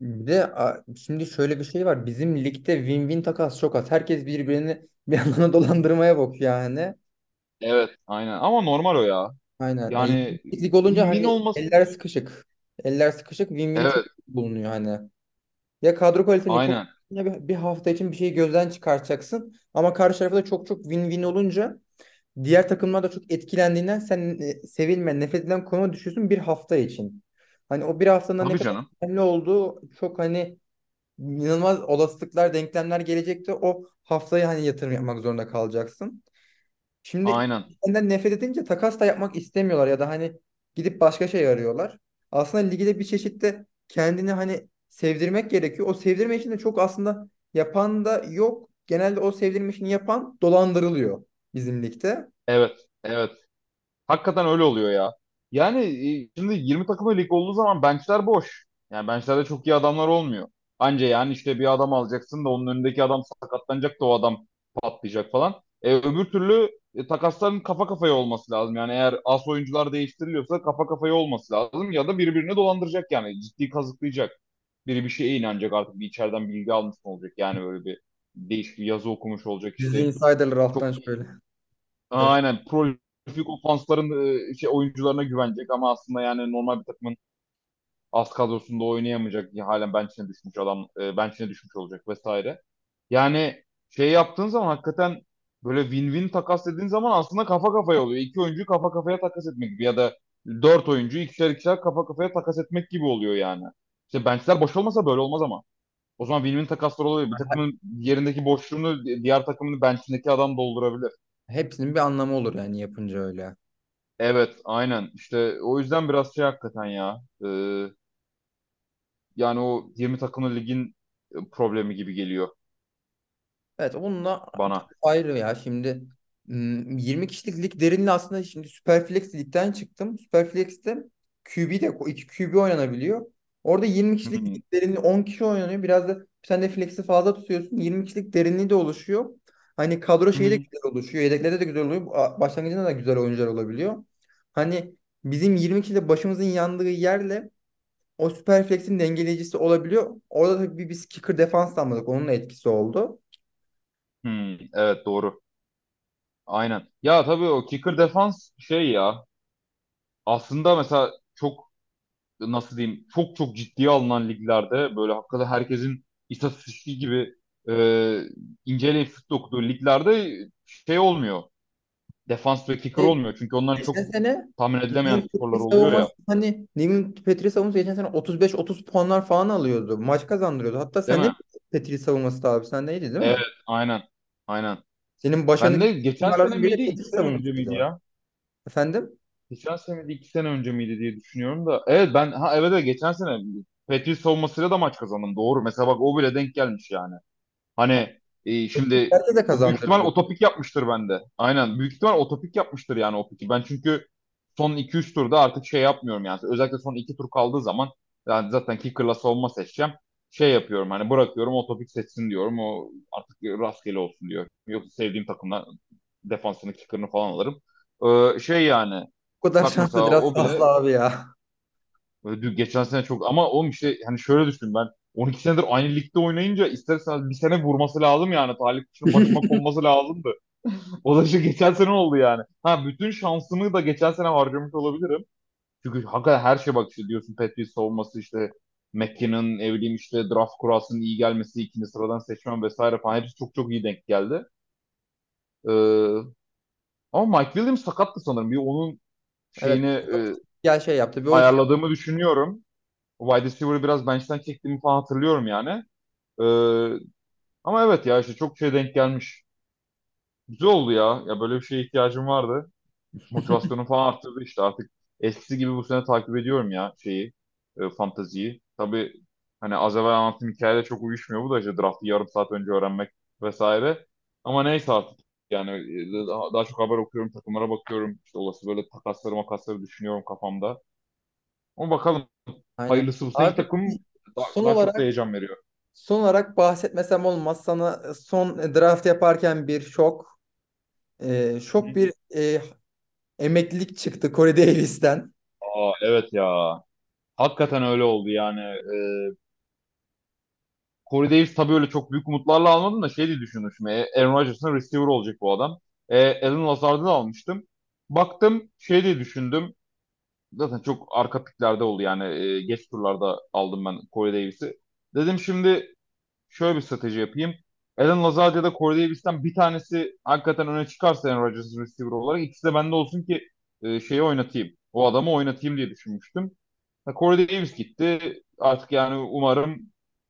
bir de şimdi şöyle bir şey var. Bizim ligde win-win takas çok az. Herkes birbirini bir yandan dolandırmaya bakıyor yani. Evet, aynen. Ama normal o ya. Aynen. Yani Lig olunca win-win hani olması eller sıkışık. Eller sıkışık win-win evet, bulunuyor hani. Ya kadro kaliteni çok aynen. ya bir, bir hafta için bir şeyi gözden çıkartacaksın. Ama karşı tarafta da çok çok win-win olunca diğer takımlar da çok etkilendiğinden sen e, sevilme, nefret edilen konuma düşüyorsun bir hafta için. Hani o bir haftanın ne Tabii kadar canım. önemli olduğu çok hani inanılmaz olasılıklar, denklemler gelecekte o haftaya hani yatırım yapmak zorunda kalacaksın. Şimdi Aynen. senden nefret edince takas da yapmak istemiyorlar ya da hani gidip başka şey arıyorlar. Aslında ligde bir çeşitte kendini hani sevdirmek gerekiyor. O sevdirme için de çok aslında yapan da yok. Genelde o sevdirme işini yapan dolandırılıyor bizim ligde. Evet, evet. Hakikaten öyle oluyor ya. Yani e, şimdi 20 takımlı lig olduğu zaman benchler boş. Yani benchlerde çok iyi adamlar olmuyor. Anca yani işte bir adam alacaksın da onun önündeki adam sakatlanacak da o adam patlayacak falan. E, öbür türlü e, takasların kafa kafaya olması lazım. Yani eğer as oyuncular değiştiriliyorsa kafa kafaya olması lazım ya da birbirini dolandıracak yani ciddi kazıklayacak. Biri bir şeye inanacak artık bir içeriden bilgi almış mı olacak yani böyle bir değişik bir yazı okumuş olacak işte insiderlar çok alttan şöyle. Evet. Aynen. Prolific ofansların e, şey, oyuncularına güvenecek ama aslında yani normal bir takımın az kadrosunda oynayamayacak. Ya, halen bench'ine düşmüş adam e, bench'ine düşmüş olacak vesaire. Yani şey yaptığın zaman hakikaten böyle win-win takas dediğin zaman aslında kafa kafaya oluyor. İki oyuncuyu kafa kafaya takas etmek gibi ya da dört oyuncuyu ikişer ikişer kafa kafaya takas etmek gibi oluyor yani. İşte benchler boş olmasa böyle olmaz ama. O zaman win-win takaslar oluyor. Bir takımın yerindeki boşluğunu diğer takımın bench'indeki adam doldurabilir. Hepsinin bir anlamı olur yani yapınca öyle. Evet, aynen. İşte o yüzden biraz şey hakikaten ya. e, yani o 20 takımlı ligin problemi gibi geliyor Evet onunla bana. ayrı ya şimdi hmm, 20 kişilik lig derinliği aslında şimdi Superflex ligden çıktım. Superflex'te QB de 2 QB oynanabiliyor. Orada 20 Hı kişilik hı. lig derinliği 10 kişi oynanıyor. Biraz da sen de flex'i fazla tutuyorsun. 20 kişilik derinliği de oluşuyor. Hani kadro Hı şeyi de hı. güzel oluşuyor. Yedeklerde de güzel oluyor. Başlangıcında da güzel oyuncular olabiliyor. Hani bizim 20 kişide başımızın yandığı yerle o Superflex'in dengeleyicisi olabiliyor. Orada tabii biz kicker defans almadık. Onun etkisi oldu. Hı, evet doğru. Aynen. Ya tabii o kicker defans şey ya. Aslında mesela çok nasıl diyeyim çok çok ciddiye alınan liglerde böyle hakikaten herkesin istatistiği gibi e, inceleyip sık okuduğu liglerde şey olmuyor. Defans ve kicker olmuyor. Çünkü onların çok Geçen sene tahmin edilemeyen New skorlar oluyor ya. savunması hani New England Patriots savunması geçen sene 35-30 puanlar falan alıyordu. Maç kazandırıyordu. Hatta Değil sen mi? Patriots savunması da abi? Sen neydi değil Evet, mi? aynen. Aynen. Senin Ben de geçen sene de miydi, iki sene önce miydi ya? Efendim? Geçen sene miydi, iki sene önce miydi diye düşünüyorum da. Evet ben, ha evet evet, geçen sene Patriots savunmasıyla da maç kazandım. Doğru. Mesela bak o bile denk gelmiş yani. Hani e, şimdi de o büyük ihtimal kazandırdı. o topik yapmıştır bende. Aynen. Büyük ihtimal o topik yapmıştır yani o piki. Ben çünkü son iki üç turda artık şey yapmıyorum yani. Özellikle son 2 tur kaldığı zaman yani zaten kicker'la savunma seçeceğim. Şey yapıyorum hani bırakıyorum o topik seçsin diyorum. O artık rastgele olsun diyor. Yoksa sevdiğim takımla defansını kicker'ını falan alırım. Ee, şey yani Bu kadar şansı biraz bile fazla abi ya. Geçen sene çok ama oğlum işte hani şöyle düşün ben 12 senedir aynı ligde oynayınca ister istemez bir sene vurması lazım yani. Talih kuşunun başıma konması lazımdı. O da işte geçen sene oldu yani. Ha bütün şansımı da geçen sene harcamış olabilirim. Çünkü hakikaten her şey bak işte diyorsun Patriots savunması işte McKinnon ne bileyim işte draft kurasının iyi gelmesi ikinci sıradan seçmem vesaire falan hepsi çok çok iyi denk geldi. Ee, ama Mike Williams sakattı sanırım. Bir onun Evet. şeyini e, Gel şey yaptı. Bir ayarladığımı düşünüyorum. Wide receiver'ı biraz bench'ten çektiğimi falan hatırlıyorum yani. Ee, ama evet ya işte çok şey denk gelmiş. Güzel oldu ya. Ya böyle bir şeye ihtiyacım vardı. Motivasyonu falan arttırdı işte artık. Eskisi gibi bu sene takip ediyorum ya şeyi. E, fanteziyi. Tabii hani az evvel anlattığım hikayede çok uyuşmuyor bu da işte draftı yarım saat önce öğrenmek vesaire. Ama neyse artık. Yani e, daha, daha çok haber okuyorum, takımlara bakıyorum. İşte olası böyle takasları makasları düşünüyorum kafamda. Ama bakalım. Aynen. Hayırlısı ilk Abi takım daha, son daha çok da olarak heyecan veriyor. son olarak bahsetmesem olmaz. Sana son draft yaparken bir şok. e, şok bir e, emeklilik çıktı Corey Davis'ten. Aa, evet ya. Hakikaten öyle oldu yani. Ee, Corey Davis tabii öyle çok büyük umutlarla almadım da şey diye düşündüm şimdi. E, Aaron Rodgers'ın receiver olacak bu adam. E, Alan Lazard'ı da almıştım. Baktım şey diye düşündüm. Zaten çok arka piklerde oldu yani. E, geç turlarda aldım ben Corey Davis'i. Dedim şimdi şöyle bir strateji yapayım. Alan Lazard ya da Corey Davis'ten bir tanesi hakikaten öne çıkarsa Aaron Rodgers'ın receiver olarak ikisi de bende olsun ki e, şeyi oynatayım. O adamı oynatayım diye düşünmüştüm. Ha, Corey Davis gitti. Artık yani umarım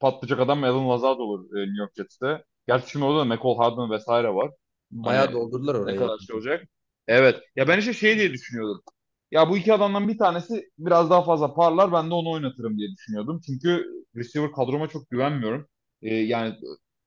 patlayacak adam Alan Lazard olur e, New York Jets'te. Gerçi şimdi orada da McCall Hardman vesaire var. Bayağı Hani doldurdular ne orayı. kadar şey olacak. Evet. Ya ben işte şey diye düşünüyordum. Ya bu iki adamdan bir tanesi biraz daha fazla parlar ben de onu oynatırım diye düşünüyordum. Çünkü receiver kadroma çok güvenmiyorum. E, yani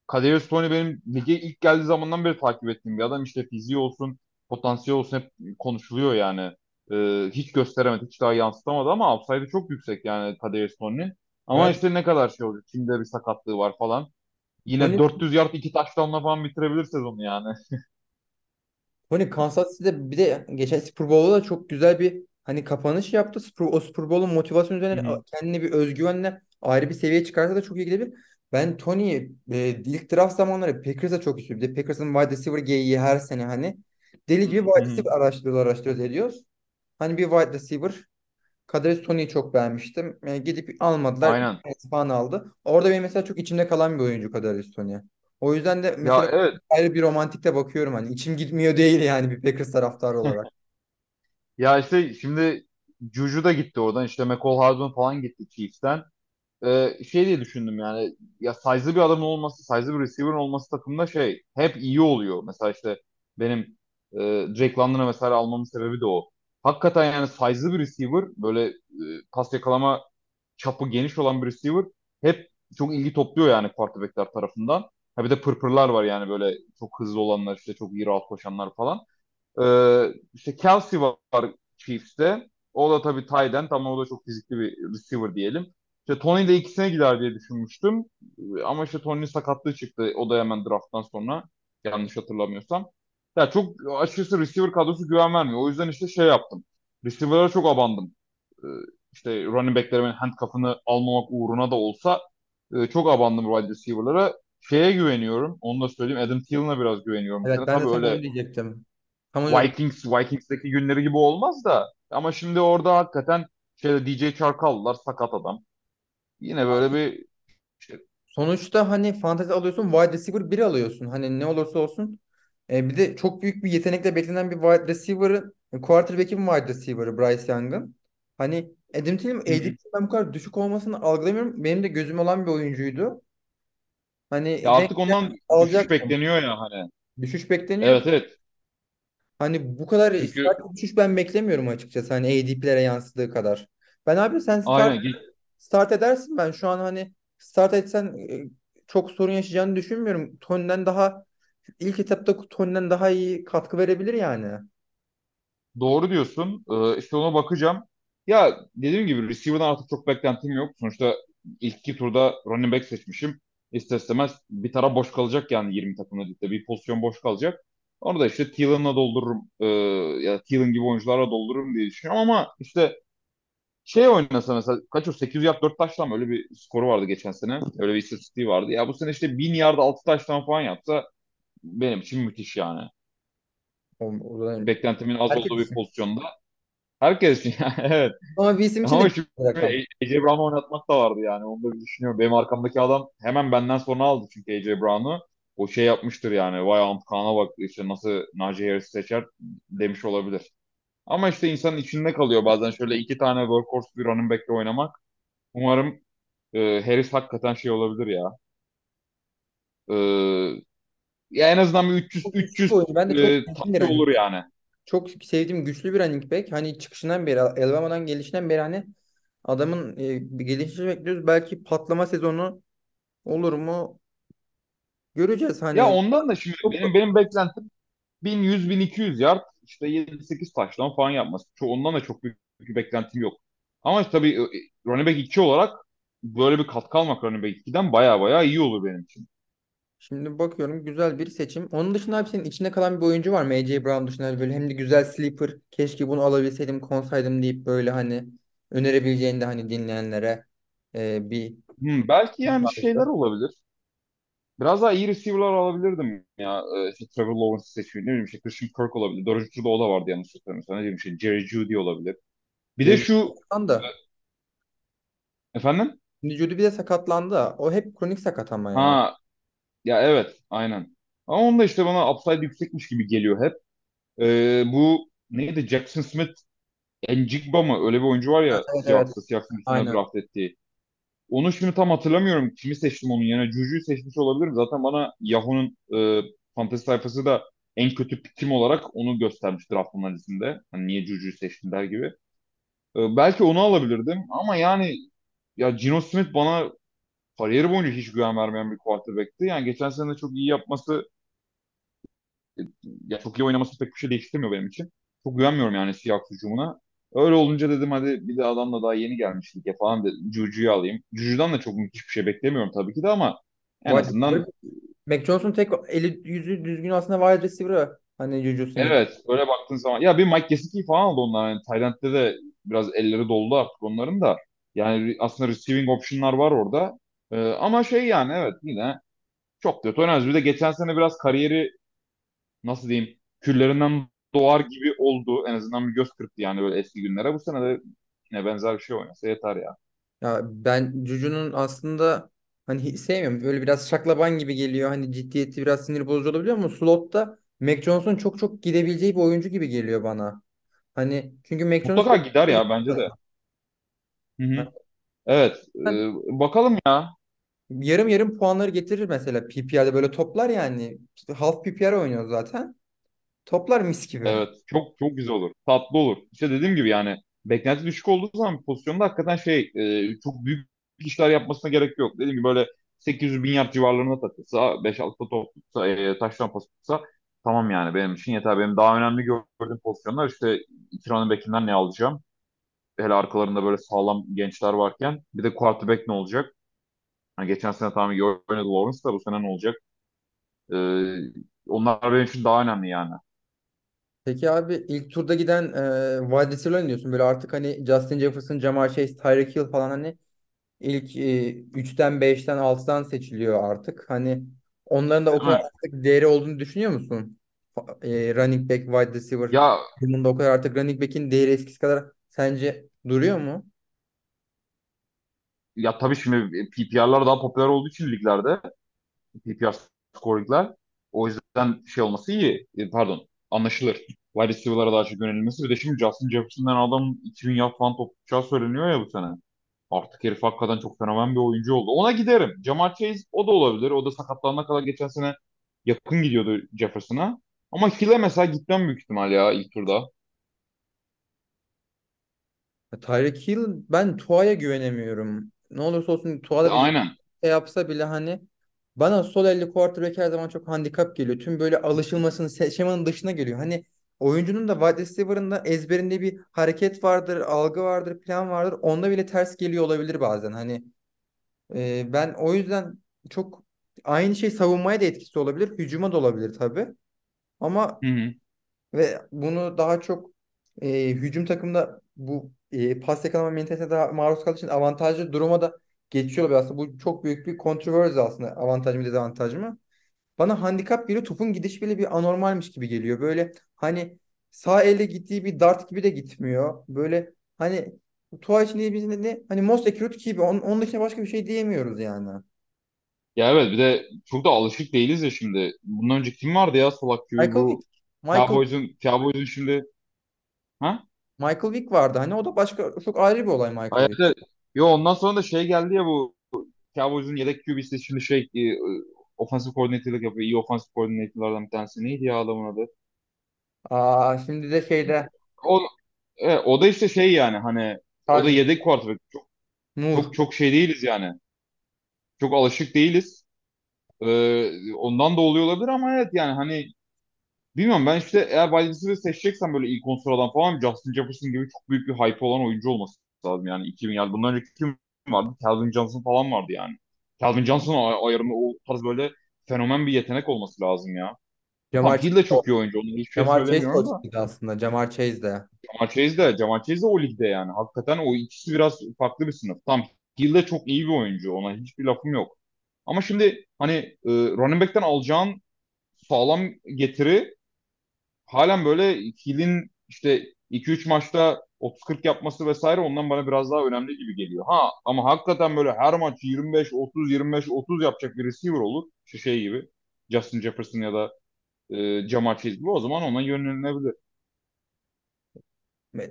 Kadarius Toney benim lige ilk geldiği zamandan beri takip ettiğim bir adam. İşte fiziği olsun, potansiyeli olsun hep konuşuluyor yani. Ee, hiç gösteremedi, hiç daha yansıtamadı ama upside'ı çok yüksek yani Kadarius Toney. Ama Evet. işte ne kadar şey olacak. Şimdi bir sakatlığı var falan. Yine Tony 400 yard iki touchdown'la falan bitirebilir sezonu yani. Tony Kansas City'de bir de geçen Super Bowl'da da çok güzel bir hani kapanış yaptı. Super, o Super Bowl'un motivasyon üzerine hı. kendine bir özgüvenle ayrı bir seviye çıkarsa da çok iyi gidebilir. Ben Tony'yi e, ilk draft zamanları Packers'a çok istiyorum. Bir de Packers'ın wide receiver geyiği her sene hani deli gibi wide receiver araştırıyorlar araştırıyoruz ediyoruz. Hani bir wide receiver Kadarius Toney'i çok beğenmiştim. E, gidip almadılar. Aynen. falan aldı. Orada benim mesela çok içimde kalan bir oyuncu Kadarius Toney. O yüzden de Ya mesela evet. ayrı bir romantikte bakıyorum hani içim gitmiyor değil yani bir Packers taraftarı olarak. Ya işte şimdi Juju da gitti oradan. İşte McCall Hardman falan gitti Chiefs'ten. Ee, şey diye düşündüm yani ya size'lı bir adamın olması, size'lı bir receiver'ın olması takımda şey hep iyi oluyor. Mesela işte benim e, Drake London'ı mesela almamın sebebi de o. Hakikaten yani size'lı bir receiver. Böyle e, pas yakalama çapı geniş olan bir receiver. Hep çok ilgi topluyor yani quarterbackler tarafından. Ha bir de pırpırlar var yani böyle çok hızlı olanlar işte çok iyi rahat koşanlar falan. Ee, işte Kelsey var Chiefs'te. O da tabii tight end ama o da çok fizikli bir receiver diyelim. İşte Tony de ikisine gider diye düşünmüştüm. Ee, Ama işte Tony'nin sakatlığı çıktı. O da hemen drafttan sonra yanlış hatırlamıyorsam. Ya çok açıkçası receiver kadrosu güven vermiyor. O yüzden işte şey yaptım. Receiver'lara çok abandım. Ee, işte running back'lerimin handcuff'ını almamak uğruna da olsa e, çok abandım wide receiver'lara. Şeye güveniyorum. Onu da söyleyeyim. Adam Thielen'a biraz güveniyorum. Evet ben de tabii sana öyle onu diyecektim. Tam Vikings Vikings'teki günleri gibi olmaz da ama şimdi orada hakikaten şey DJ Chark aldılar sakat adam. Yine böyle bir işte, Sonuçta hani fantezi alıyorsun wide receiver 1 alıyorsun. Hani ne olursa olsun. E, bir de çok büyük bir yetenekle beklenen bir wide receiver'ın e, quarterback'in wide receiver'ı Bryce Young'ın. Hani Adam Thielen. ADP'nin ben bu kadar düşük olmasını algılamıyorum. Benim de gözüm olan bir oyuncuydu. Ya Hani ve artık ondan düşüş alacaktım. bekleniyor ya hani. Düşüş bekleniyor. Evet evet. Hani bu kadar Çünkü sert bir düşüş ben beklemiyorum açıkçası. Hani ADP'lere yansıdığı kadar. Ben abi sen start aynen start edersin. Ben şu an hani start etsen e, çok sorun yaşayacağını düşünmüyorum. Tony'den daha ilk etapta Tony'den daha iyi katkı verebilir yani. doğru diyorsun. Ee, işte ona bakacağım. Ya dediğim gibi receiver'dan artık çok beklentim yok. Sonuçta ilk iki turda running back seçmişim. İster istemez bir taraf boş kalacak yani 20 takımda ligde. Bir pozisyon boş kalacak. Onu da işte Thielen'la doldururum. Ee, ya Thielen gibi oyuncularla doldururum diye düşünüyorum ama işte şey oynasa mesela kaç o 800 yard 4 taştan öyle bir skoru vardı geçen sene. Öyle bir istatistiği vardı. Ya bu sene işte 1000 yard 6 taştan falan yapsa benim için müthiş yani. Beklentimin az herkes olduğu bir pozisyonda. Herkes için yani evet. Ama bir isim için de Ama şimdi bir rakam. AJ Brown'u oynatmak da vardı yani. Onu da bir düşünüyorum. Benim arkamdaki adam hemen benden sonra aldı çünkü AJ Brown'u. O şey yapmıştır yani. Vay Antkan'a bak işte nasıl Najee Harris seçer demiş olabilir. Ama işte insanın içinde kalıyor bazen şöyle iki tane workhorse bir running back'le oynamak. Umarım e, Harris hakikaten şey olabilir ya. E, ya en azından bir 300 Çok güçlü bir 300 oyuncu. Ben de çok e, olur yani. Çok sevdiğim güçlü bir running back. Hani çıkışından beri, Alabama'dan gelişinden beri hani adamın e, bir gelişini bekliyoruz. Belki patlama sezonu olur mu? Göreceğiz Ya hani. ondan da şimdi Çok benim benim beklentim 1100-1200 yard işte 7-8 taştan falan yapması. Çok, ondan da çok büyük bir beklentim yok. Ama tabii e, running back 2 olarak böyle bir katkı almak running back 2'den baya baya iyi olur benim için. Şimdi bakıyorum güzel bir seçim. Onun dışında abi senin içinde kalan bir oyuncu var mı? A.J. Brown dışında hani böyle hem de güzel sleeper. Keşke bunu alabilseydim konsaydım deyip böyle hani önerebileceğini de hani dinleyenlere e, bir Hmm, belki yani şeyler olabilir. Biraz daha iyi receiver'lar alabilirdim ya. Ee, işte Trevor Lawrence seçiyor. Ne bileyim işte Christian Kirk olabilir. Dördüncü turda o da vardı yanlış hatırlamıyorsam. Ne diyeyim işte Jerry Jeudy olabilir. Bir de Judy şu sakatlandı. efendim? Şimdi Judy bir de sakatlandı. O hep kronik sakat ama ya. Ha ya evet aynen. Ama onda işte bana upside yüksekmiş gibi geliyor hep. Ee, bu neydi? Jackson Smith Njigba mı? Öyle bir oyuncu var ya Evet evet. Seahawks'ta. Seahawks'ın üstüne Aynen. draft ettiği. Onu şimdi tam hatırlamıyorum. Kimi seçtim onun yerine? Juju'yu seçmiş olabilirim. Zaten bana Yahoo'nun e, fantezi sayfası da en kötü pikim olarak onu göstermiş draft analizinde. Hani niye Juju'yu seçtin der gibi. E, belki onu alabilirdim ama yani ya Geno Smith bana kariyeri boyunca hiç güven vermeyen bir quarterback'ti. Yani geçen sene çok iyi yapması, ya çok iyi oynaması pek bir şey değiştirmiyor benim için. Çok güvenmiyorum yani Seahawks hücumuna. Öyle olunca dedim hadi bir de adamla daha yeni gelmiş lige falan dedim. Juju'yu alayım. Juju'dan da çok müthiş bir şey beklemiyorum tabii ki de ama en receiver. azından Mac Jones'un tek eli yüzü düzgün aslında wide receiver'ı. Hani Juju evet öyle baktığın zaman ya bir Mike Gesicki falan aldı onlar. Yani Tayland'de de biraz elleri doldu artık onların da. Yani aslında receiving option'lar var orada. Ee, ama şey yani evet yine çok kötü oynamaz. Bir de geçen sene biraz kariyeri nasıl diyeyim küllerinden doğar gibi oldu. En azından bir göz kırptı yani böyle eski günlere. Bu sene de yine benzer bir şey oynasa yeter ya. Ya ben Juju'nun aslında hani sevmiyorum. Böyle biraz şaklaban gibi geliyor. Hani ciddiyeti biraz sinir bozucu olabiliyor ama slotta Mac Jones'un çok çok gidebileceği bir oyuncu gibi geliyor bana. Hani çünkü Mac Mutlaka gider ya bence de. Hı hı. Evet. E, bakalım ya. Yarım yarım puanları getirir mesela PPR'de böyle toplar yani. İşte half PPR oynuyor zaten. Toplar mis gibi. Evet. Çok çok güzel olur. Tatlı olur. İşte dediğim gibi yani beklenti düşük olduğu zaman pozisyonda hakikaten şey e, çok büyük işler yapmasına gerek yok. Dediğim gibi böyle 800 bin yard civarlarında takılsa 5-6 top tutsa e, taştan pas tutsa tamam yani benim için yeter. Benim daha önemli gördüğüm pozisyonlar işte iki running ne alacağım? Hele arkalarında böyle sağlam gençler varken bir de quarterback ne olacak? Hani geçen sene tamam iyi oynadı Lawrence da bu sene ne olacak? E, onlar benim için daha önemli yani. Peki abi ilk turda giden e, wide receiver'lar ne diyorsun? Böyle artık hani Justin Jefferson, Ja'Marr Chase, Tyreek Hill falan hani ilk e, 3'ten 5'ten 6'dan seçiliyor artık. Hani onların da o kadar mi? artık değeri olduğunu düşünüyor musun? Fa- E, running back, wide receiver. Ya Yanında o kadar artık running back'in değeri eskisi kadar sence duruyor mu? Ya tabii şimdi PPR'lar daha popüler olduğu için liglerde PPR scoring'ler o yüzden şey olması iyi. E, Pardon anlaşılır. Wide receiver'lara daha çok yönelilmesi. Bir de şimdi Justin Jefferson'dan adam 2000 yard falan toplayacağı söyleniyor ya bu sene. Artık herif hakikaten çok fenomen bir oyuncu oldu. Ona giderim. Jamar Chase o da olabilir. O da sakatlanana kadar geçen sene yakın gidiyordu Jefferson'a. Ama Hill'e mesela gitmem büyük ihtimal ya ilk turda. Tyreek Hill ben Tua'ya güvenemiyorum. Ne olursa olsun Tua'da bir Aynen. şey yapsa bile hani bana sol elli quarterback her zaman çok handikap geliyor. Tüm böyle alışılmasının şemanın dışına geliyor. Hani oyuncunun da wide receiver'ın da ezberinde bir hareket vardır, algı vardır, plan vardır. Onda bile ters geliyor olabilir bazen. Hani e, ben o yüzden çok aynı şey savunmaya da etkisi olabilir, hücuma da olabilir tabii. Ama Hı hı. ve bunu daha çok e, hücum takımda bu e, pas yakalama mentalitesine daha maruz kaldığı için avantajlı duruma da geçiyor olabilir. Aslında bu çok büyük bir kontroversi aslında avantaj mı dezavantaj mı? Bana handikap geliyor. Topun gidiş bile bir anormalmiş gibi geliyor. Böyle hani sağ elle gittiği bir dart gibi de gitmiyor. Böyle hani Tua için değil biz ne, hani most accurate gibi. Onun, onun dışında başka bir şey diyemiyoruz yani. Ya evet bir de çok da alışık değiliz ya şimdi. Bundan önce kim vardı ya solak QB Michael bu Michael Cowboys'un Cowboys'un şimdi ha? Michael Vick vardı. Hani o da başka çok ayrı bir olay Michael Vick. Hayır. Yo ondan sonra da şey geldi ya bu Cowboys'un yedek QB'si şimdi şey e, offensive coordinator'lık yapıyor. İyi offensive coordinator'lardan bir tanesi. Neydi ya adamın adı? Aa, şimdi de şeyde O, e, o da işte şey yani hani o da yedek quarterback. Çok, Moore. çok çok şey değiliz yani. Çok alışık değiliz. Ee, ondan da oluyor olabilir ama evet yani hani bilmiyorum ben işte eğer receiver seçeceksem böyle ilk 10 sıradan falan Justin Jefferson gibi çok büyük bir hype olan oyuncu olması lazım yani 2000 yani bundan önceki kim vardı? Calvin Johnson falan vardı yani. Calvin Johnson ay- ayarında o tarz böyle fenomen bir yetenek olması lazım ya. Jamar Hill de çok iyi oyuncu. Ona hiçbir şey Jamar Chase de o söylemiyorum da. ligde aslında. Jamar Chase de. Jamar Chase de, Jamar Chase de o ligde yani. Hakikaten o ikisi biraz farklı bir sınıf. Tamam Hill de çok iyi bir oyuncu. Ona hiçbir lafım yok. Ama şimdi hani e, running back'ten alacağın sağlam getiri halen böyle Hill'in işte 2-3 maçta 30-40 yapması vesaire ondan bana biraz daha önemli gibi geliyor. Ha ama hakikaten böyle her maç 25-30 25-30 yapacak bir receiver olur. Şu şey gibi. Justin Jefferson ya da e, Jamar Chase gibi o zaman ona yönelinebilir.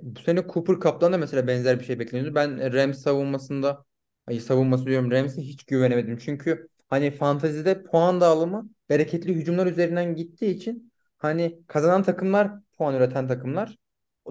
Bu sene Cooper Cup'tan da mesela benzer bir şey bekleniyordu. Ben Rams savunmasında ay savunması diyorum Rams'e hiç güvenemedim. Çünkü hani fantazide puan dağılımı bereketli hücumlar üzerinden gittiği için hani kazanan takımlar puan üreten takımlar.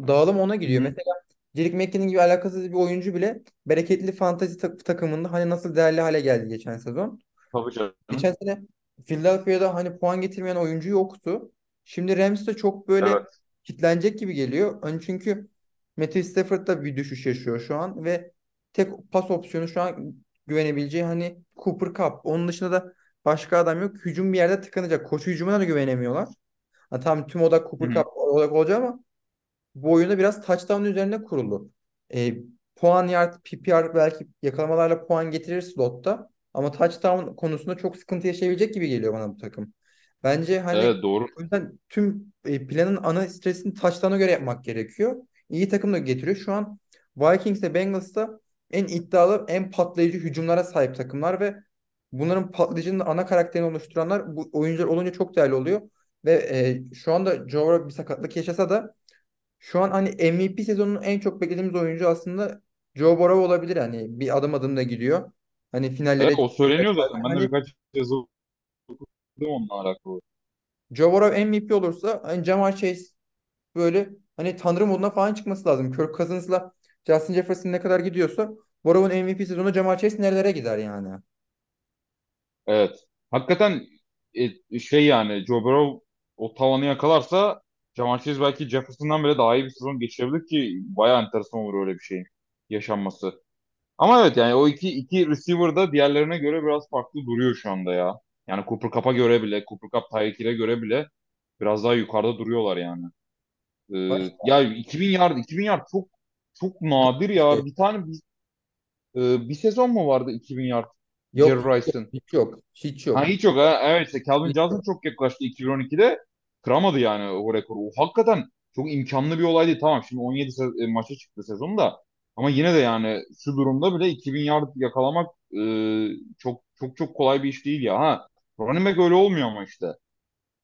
Dağılım ona gidiyor. hı. Mesela Jerick McKinnon gibi alakasız bir oyuncu bile bereketli fantazi tak- takımında hani nasıl değerli hale geldi geçen sezon. Tabii canım. Geçen sene Philadelphia'da hani puan getirmeyen oyuncu yoktu. Şimdi Rams de çok böyle Evet. kitlenecek gibi geliyor. Hani çünkü Matthew Stafford da bir düşüş yaşıyor şu an ve tek pas opsiyonu şu an güvenebileceği hani Cooper Kupp. Onun dışında da başka adam yok. Hücum bir yerde tıkanacak. Koşu hücumuna da güvenemiyorlar. Ha, tamam tüm odak Cooper. Kupp odak olacak ama bu oyunda biraz touchdown üzerine kurulu. E, puan yard, PPR belki yakalamalarla puan getirir slotta. Ama touchdown konusunda çok sıkıntı yaşayabilecek gibi geliyor bana bu takım. Bence hani Evet doğru. o yüzden tüm e, planın ana stresini touchdown'a göre yapmak gerekiyor. İyi takım da getiriyor. Şu an Vikings ve Bengals da en iddialı, en patlayıcı hücumlara sahip takımlar ve bunların patlayıcının ana karakterini oluşturanlar bu oyuncular olunca çok değerli oluyor. Ve e, şu anda Joe Burrow bir sakatlık yaşasa da şu an hani MVP sezonunun en çok beklediğimiz oyuncu aslında Joe Burrow olabilir. Hani bir adım adım da gidiyor. Hani Evet finallere o söyleniyor zaten. Ben de hani birkaç yazı okudum onunla alakalı. Joe Burrow MVP olursa hani Jamar Chase böyle hani tanrı moduna falan çıkması lazım. Kirk Cousins'la Justin Jefferson ne kadar gidiyorsa Burrow'un MVP sezonu Jamar Chase nerelere gider yani. Evet. Hakikaten e, şey yani Joe Burrow o tavanı yakalarsa Ja'Marr Chase belki Jefferson'dan bile daha iyi bir sezon geçirebilir ki bayağı enteresan olur öyle bir şeyin yaşanması. Ama evet yani o iki, iki receiver da diğerlerine göre biraz farklı duruyor şu anda ya. Yani Cooper Cup'a göre bile, Cooper Cup Tyreek Hill'e göre bile biraz daha yukarıda duruyorlar yani. Ee, Başka ya 2000 yard, 2000 yard çok çok nadir ya. Bir tane bir, e, bir sezon mu vardı 2000 yard Yok Jerry hiç yok. Rice'ın? Hiç yok. Hiç Ha yok. hiç yok ha. Evet işte Calvin Hiç Johnson yok. çok yaklaştı 2012'de. Kıramadı yani o rekoru. O hakikaten çok imkanlı bir olay değil. Tamam şimdi 17 se- e, maça çıktı sezonda. Ama yine de yani şu durumda bile 2000 yard yakalamak e, çok çok çok kolay bir iş değil ya. Ha running back öyle olmuyor ama işte.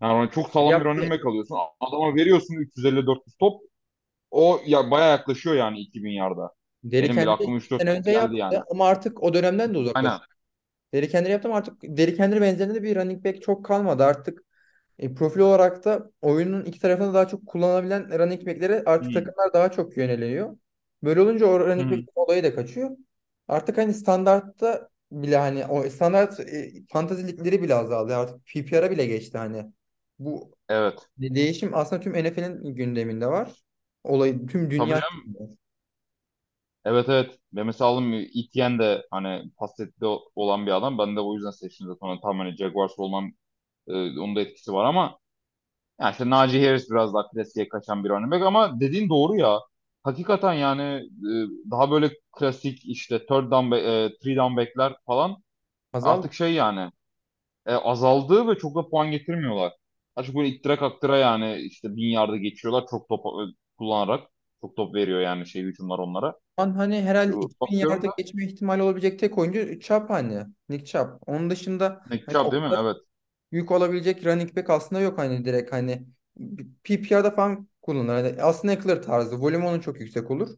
Yani çok sağlam bir running back alıyorsun. Adama veriyorsun 350-400 top. O ya bayağı yaklaşıyor yani 2000 yarda. Derrick Benim bile iki 3-4 sene top önce geldi yani. yaptı ama artık o dönemden de Aynen. uzaklaştı. Derrick Henry yaptı ama artık Derrick Henry benzerinde de bir running back çok kalmadı. Artık e, profil olarak da oyunun iki tarafını daha çok kullanabilen running back'lere artık Hmm. takımlar daha çok yöneliyor. Böyle olunca o Hı running hı. back'in olayı da kaçıyor. Artık hani standartta bile hani o standart e, fantasy ligleri bile azaldı. Artık PPR'a bile geçti hani. Bu Evet. de- değişim aslında tüm NFL'in gündeminde var. Olay tüm Tabii dünya canım. Evet evet. Ve mesela alım Etienne de hani pasletli olan bir adam. Ben de o yüzden seçtim zaten. Hani tam hani Jaguars olmam e, onun da etkisi var ama yani işte Najee Harris biraz daha klasiğe kaçan bir running back ama dediğin doğru ya. Hakikaten yani e, daha böyle klasik işte third down, back- e, three down back'ler falan azaldı. artık şey yani e, azaldı ve çok da puan getirmiyorlar. Açık böyle ittire kaktıra yani işte bin yarda geçiyorlar çok top e, kullanarak. Çok top veriyor yani şey hücumlar onlara. an hani herhalde 2000 Bakıyorum yarda da geçme ihtimali olabilecek tek oyuncu Chubb hani. Nick Chubb. Onun dışında Nick hani Chubb değil mi? Evet. Yük olabilecek running back aslında yok hani direkt hani PPR'da falan kullanılır. Hani aslında Eckler tarzı. Volümü onun çok yüksek olur.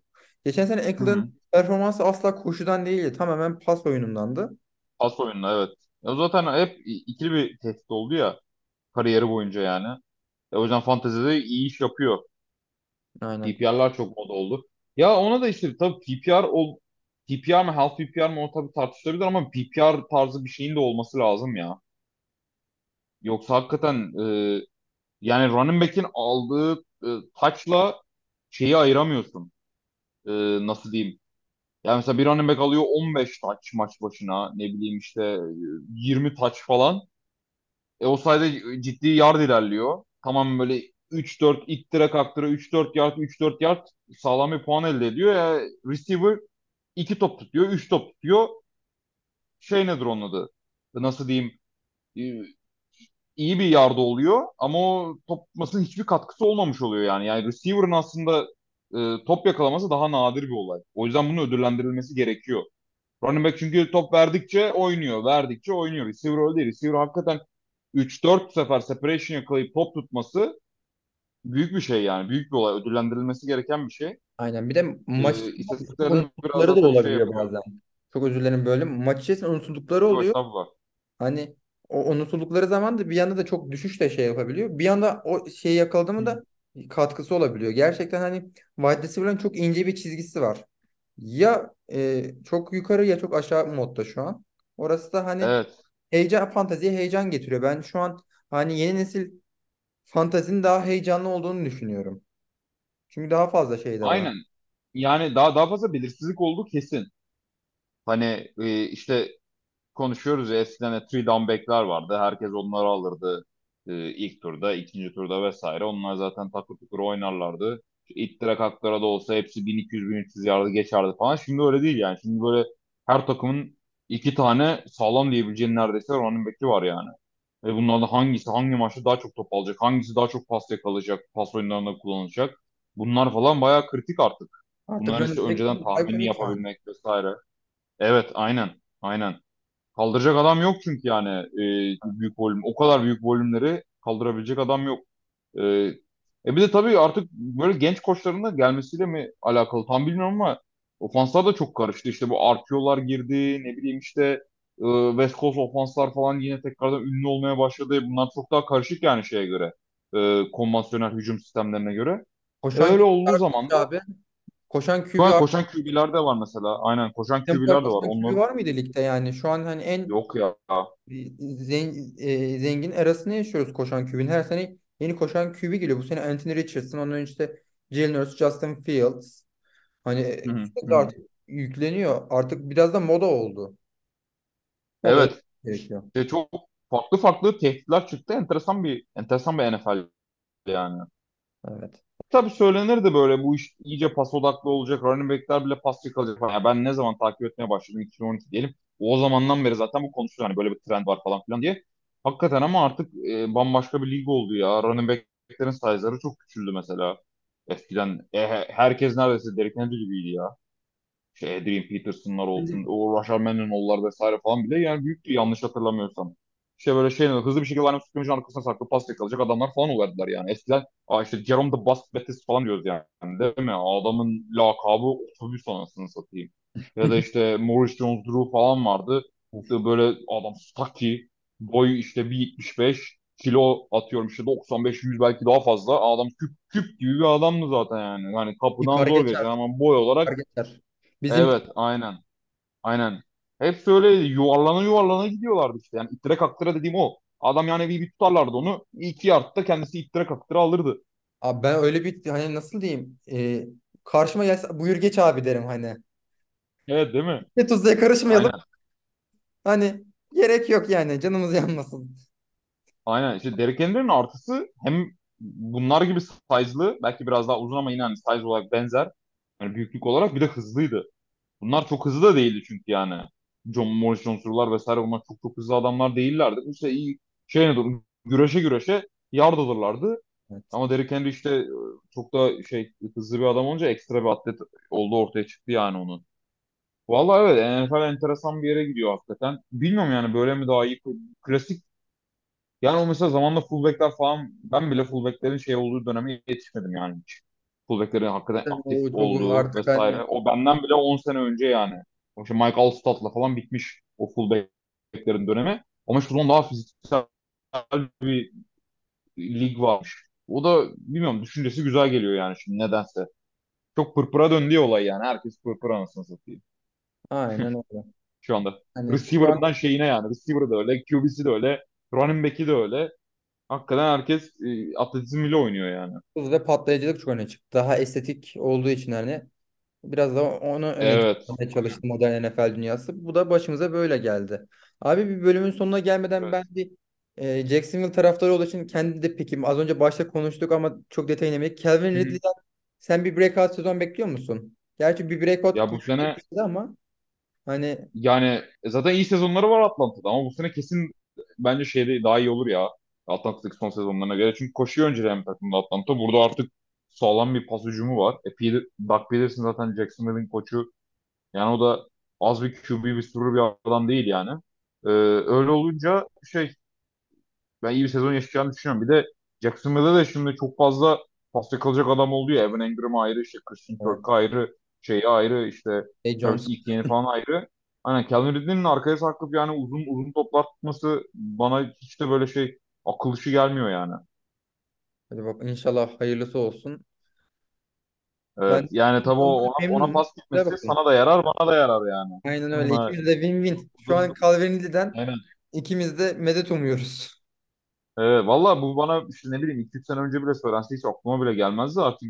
Geçen sene. Eckler'ın performansı asla koşudan değildi. Tamamen pas oyunundandı. Pas oyununda evet. Ya zaten hep ikili bir tehdit oldu ya kariyeri boyunca yani. E, o yüzden fantezide iyi iş yapıyor. Aynen. PPR'lar çok moda oldu. Ya ona da işte tabii PPR ol PPR mı half PPR mı o tabii tartışılabilir ama PPR tarzı bir şeyin de olması lazım ya. Yoksa hakikaten e, yani running back'in aldığı e, touch'la şeyi ayıramıyorsun. E, nasıl diyeyim? Yani mesela bir running back alıyor 15 touch maç başına ne bileyim işte e, 20 touch falan. E, o sayede ciddi yard ilerliyor. Tamam böyle 3-4 ittire kaktıra 3-4 yard 3-4 yard sağlam bir puan elde ediyor. Ya receiver 2 top tutuyor, 3 top tutuyor. Şey nedir onun adı? Nasıl diyeyim? E, iyi bir yardı oluyor ama o top tutmasının hiçbir katkısı olmamış oluyor yani. Yani receiver'ın aslında e, top yakalaması daha nadir bir olay. O yüzden bunun ödüllendirilmesi gerekiyor. Running back çünkü top verdikçe oynuyor, verdikçe oynuyor. Receiver öyle değil. Receiver hakikaten 3-4 sefer separation yakalayıp top tutması büyük bir şey yani. Büyük bir olay. Ödüllendirilmesi gereken bir şey. Aynen. Bir de maç Ee, unutuldukları da şey olabiliyor yapıyor. bazen. Çok özür dilerim böyle. Maç içerisinde unutuldukları oluyor. estağfurullah. Hani o unutuldukları zaman da bir anda da çok düşüş de şey yapabiliyor. Bir anda o şeyi yakaladı mı da katkısı olabiliyor. Gerçekten hani wide receiver'ın çok ince bir çizgisi var. Ya e, çok yukarı ya çok aşağı modda şu an. Orası da hani Evet. heyecan fanteziye heyecan getiriyor. Ben şu an hani yeni nesil fantazinin daha heyecanlı olduğunu düşünüyorum. Çünkü daha fazla şey de var. Aynen. Yani daha daha fazla belirsizlik oldu kesin. Hani e, işte konuşuyoruz ya eskiden de three down back'ler vardı. Herkes onları alırdı e, ilk turda, ikinci turda vesaire. Onlar zaten takır tukur oynarlardı. İttire kaklara da olsa hepsi 1200-1300 yardı geçerdi falan. Şimdi öyle değil yani. Şimdi böyle her takımın iki tane sağlam diyebileceğin neredeyse running back'i var yani. Ve bunlardan hangisi hangi maçta daha çok top alacak, hangisi daha çok pas yakalayacak, pas oyunlarında kullanılacak. Bunlar falan bayağı kritik artık. Artık Bunların işte önceden yani. yapabilmek vesaire. Evet, aynen. Aynen. Kaldıracak adam yok çünkü yani e, büyük volüm. O kadar büyük volümleri kaldırabilecek adam yok. E, e bir de tabii artık böyle genç koçların da gelmesiyle mi alakalı tam bilmiyorum ama ofanslar da çok karıştı. İşte bu RPO'lar girdi ne bileyim işte Ee, West Coast ofanslar falan yine tekrardan ünlü olmaya başladı. Bunlar çok daha karışık yani şeye göre. Ee, konvansiyonel hücum sistemlerine göre. Koşan Öyle olduğu zaman da abi. Koşan şu an koşan QB'ler de var mesela. Aynen koşan kadar QB'ler de var. koşan QB Onlar var mıydı ligde yani? Şu an hani en yok ya. zengin, zengin arasını yaşıyoruz koşan QB'nin. Her sene yeni koşan QB geliyor. Bu sene Anthony Richardson, ondan önce işte Jalen Hurts, Justin Fields. Hani Hı hı, hı sürekli hı. artık yükleniyor. Artık biraz da moda oldu. Moda Evet. gerekiyor. İşte çok farklı farklı tehditler çıktı. Enteresan bir enteresan bir NFL yani. Evet. Tabii söylenirdi böyle bu iş iyice pas odaklı olacak. Running back'ler bile pas yakalayacak falan. Yani ben ne zaman takip etmeye başladım 2012 diyelim. O zamandan beri zaten bu konuşuluyor. Hani böyle bir trend var falan filan diye. Hakikaten ama artık e, bambaşka bir lig oldu ya. Running back'lerin size'ları çok küçüldü mesela. Eskiden e, he- herkes neredeyse Derrick Henry gibiydi ya. Şey, Adrian Peterson'lar olsun, o Rashard Mendenhall'lar vesaire falan bile yani büyüktü yanlış hatırlamıyorsam. İşte böyle şey hızlı bir şekilde line scrimmage'in arkasına saklı pas yakalayacak adamlar falan oluyordular yani. Eskiden Aa işte Jerome the Bust Bettis falan diyoruz yani değil mi? Adamın lakabı otobüs anasını satayım. Ya da işte Maurice Jones-Drew falan vardı. İşte böyle adam stocky, boy işte 1.75, kilo atıyorum işte 95-100 belki daha fazla. Adam küp küp gibi bir adamdı zaten yani. Hani kapıdan Yıkar zor geçer. geçer ama boy olarak geçer. Bizim Evet, aynen. Aynen. Hepsi öyle yuvarlana yuvarlana gidiyorlardı işte. Yani ittire kaktıra dediğim o. Adam yani bir, bir tutarlardı onu. İki yardta kendisi ittire kaktıra alırdı. abi ben öyle bir hani nasıl diyeyim e, karşıma gelse buyur geç abi derim hani. Evet değil mi? Ne tuzluya karışmayalım. Aynen. Hani gerek yok yani canımız yanmasın. Aynen. İşte Derrick Henry'nin artısı hem bunlar gibi size'lı belki biraz daha uzun ama yine hani size olarak benzer. Yani büyüklük olarak bir de hızlıydı. Bunlar çok hızlı da değildi çünkü yani. John Morris Jones'lar vesaire bunlar çok çok hızlı adamlar değillerdi. İşte iyi şey ne durum güreşe güreşe yard alırlardı. Evet. Ama Derrick Henry işte e, çok da şey hızlı bir adam olunca ekstra bir atlet oldu ortaya çıktı yani onun. Vallahi evet NFL enteresan bir yere gidiyor hakikaten. Bilmiyorum yani böyle mi daha iyi. Klasik yani o mesela zamanla fullbackler falan ben bile fullbacklerin şey olduğu döneme yetişmedim yani hiç. Fullbacklerin hakikaten aktif O, olduğu vesaire. hani O benden bile 10 sene önce yani. O işte Mike Alstott'la falan bitmiş o fullbacklerin dönemi. Ama şu zaman daha fiziksel bir lig varmış. O da bilmiyorum düşüncesi güzel geliyor yani şimdi nedense. Çok pırpıra döndü olay yani. Herkes pırpıra anasını satayım aynen öyle. şu anda. Hani şu an Receiver'ından şeyine yani. Receiver'ı da öyle, QB'si de öyle, running back'i de öyle. Hakikaten herkes e, atletizmiyle oynuyor yani. hız ve patlayıcılık çok öne çıktı. Daha estetik olduğu için hani biraz da onu öne Evet. çıkarmaya çalıştı modern NFL dünyası. Bu da başımıza böyle geldi. Abi bir bölümün sonuna gelmeden Evet. ben bir e, Jacksonville taraftarı olduğu için kendi de pikim. Az önce başta konuştuk ama çok detayına inemedik. Calvin Hı hı. Ridley'den sen bir breakout sezon bekliyor musun? Gerçi bir breakout Ya bu sene ama hani yani e, zaten iyi sezonları var Atlanta'da ama bu sene kesin bence şeyde daha iyi olur ya. Atlanta'daki son sezonlarına göre. Çünkü koşuyor önceden takımda Atlanta. Burada artık sağlam bir pas hücumu var. E, Peter, Doug Peterson zaten Jacksonville'in koçu. Yani o da az bir QB bir sürü bir adam değil yani. Ee, öyle olunca şey ben iyi bir sezon yaşayacağını düşünüyorum. Bir de Jacksonville'da da şimdi çok fazla pasta kalacak adam oldu ya. Evan Engram ayrı, işte Christian Kirk evet, ayrı, şeyi ayrı, işte Travis Jones. Etienne falan ayrı. Aynen Calvin Ridley'nin arkaya sarkıp yani uzun uzun toplar tutması bana hiç de böyle şey akıl işi gelmiyor yani. Hadi bak inşallah hayırlısı olsun. Evet Ben yani tabii o ona, ona pas gitmesi sana da yarar bana da yarar yani. Aynen öyle. Ona İkimiz de win-win. Şu an uzun Calvin Ridley'den aynen. ikimiz de medet umuyoruz. Evet, valla bu bana işte ne bileyim 2-3 sene önce bile söylense hiç aklıma bile gelmezdi. Artık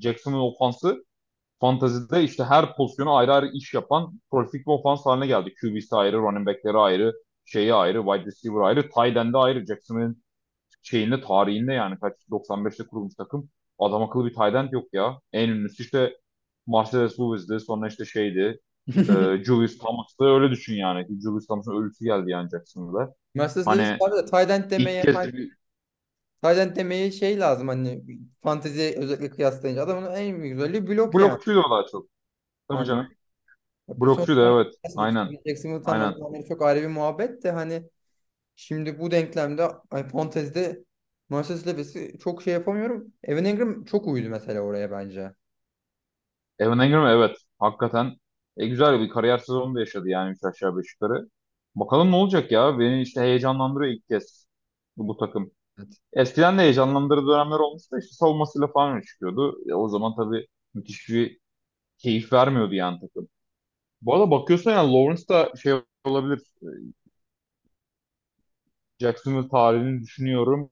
Jackson'ın ofansı Fantazide işte her pozisyonu ayrı ayrı iş yapan prolific bir ofans haline geldi. QB'si ayrı, running back'leri ayrı, şeyi ayrı, wide receiver ayrı, tight end'i ayrı. Jackson'ın şeyinde, tarihinde yani kaç 95'te kurulmuş takım. Adam akıllı bir tight end yok ya. En ünlüsü işte Marcellus Lewis'di. Sonra işte şeydi. E, Julius Thomas'tı. Öyle düşün yani. Julius Thomas'ın ölüsü geldi yani Jackson'da. Mercedes Lewis Hani abi de tight end demeye hani tight end demeye şey lazım hani fantezi özellikle kıyaslayınca adamın en güzeli blok yani. blokçuydu o daha çok. Tabii canım. Blokçuydu sonradan evet. Aynen. Jacksonville Aynen. çok ayrı bir muhabbet de hani şimdi bu denklemde hani fantezide Mercedes Lewis'i çok şey yapamıyorum. Evan Engram çok uydu mesela oraya bence. Evan Engram evet hakikaten e, güzel bir kariyer sezonu da yaşadı yani üç aşağı beş yukarı. Bakalım ne olacak ya. Beni işte heyecanlandırıyor ilk kez bu, bu takım. Evet. Eskiden de heyecanlandırdığı dönemler olmuştu işte savunmasıyla falan öne çıkıyordu. E, o zaman tabii müthiş bir keyif vermiyordu yani takım. Bu arada bakıyorsun yani Lawrence da şey olabilir. e, Jacksonville tarihini düşünüyorum.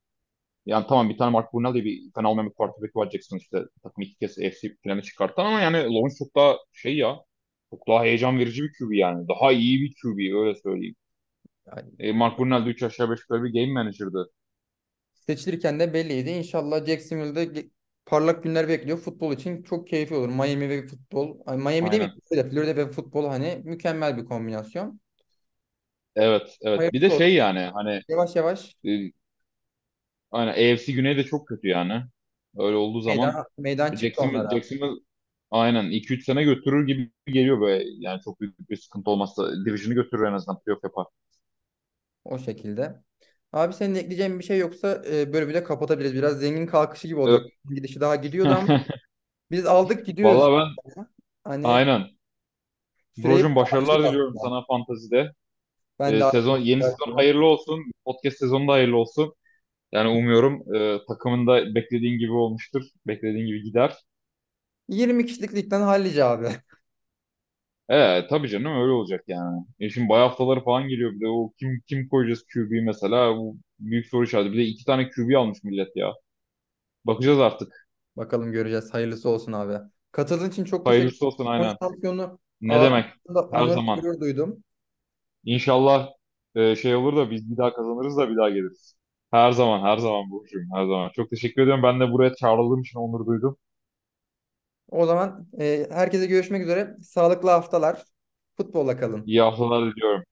Yani tamam bir tane Mark Brunell diye bir fena olmayan bir quarterback var Jackson işte takım iki kez AFC planı çıkarttı ama yani Lawrence çok daha şey ya çok daha heyecan verici bir QB yani. Daha iyi bir QB öyle söyleyeyim. Yani E, Mark Brunell de 3 aşağı 5 yukarı bir game manager'dı. seçilirken de belliydi. İnşallah Jacksonville'de parlak günler bekliyor. Futbol için çok keyifli olur. Miami ve futbol. Miami değil mi? Florida, ve futbol hani mükemmel bir kombinasyon. Evet, evet. Bir de Hayırlısı şey olsun. yani hani Yavaş yavaş e, aynen AFC Güney de çok kötü yani. Öyle olduğu zaman meydan, meydan çıktı Jacksonville, onlara. Jacksonville aynen iki üç sene götürür gibi geliyor böyle. Yani çok büyük bir sıkıntı olmazsa Division'ı götürür en azından playoff yapar. O şekilde. Abi senin ekleyeceğin bir şey yoksa e, bölümü de kapatabiliriz. Biraz zengin kalkışı gibi oldu. Evet. Gidişi daha gidiyordu ama biz aldık gidiyoruz. Vallahi ben Hani aynen. süreyi Brocum başarılar diliyorum aslında. sana fantazide. Ben Ee, de sezon yeni sezon hayırlı olsun. Podcast sezonu da hayırlı olsun. Yani umuyorum e, takımın da beklediğin gibi olmuştur. Beklediğin gibi gider. 20 kişilik ligden hallice abi. Evet tabii canım öyle olacak yani. E şimdi bay haftaları falan geliyor bir de o kim kim koyacağız QB mesela bu büyük soru işareti. Bir de iki tane QB almış millet ya. Bakacağız artık. Bakalım göreceğiz. Hayırlısı olsun abi. Katıldığın için çok teşekkür Hayırlısı olsun aynen. Şampiyonu Ne demek? Her zaman. gurur duydum. İnşallah e, şey olur da biz bir daha kazanırız da bir daha geliriz. Her zaman her zaman Burcu'm her zaman. Çok teşekkür ediyorum. Ben de buraya çağrıldığım için onur duydum. O zaman e, herkese görüşmek üzere. Sağlıklı haftalar. Futbolla kalın. İyi haftalar diliyorum.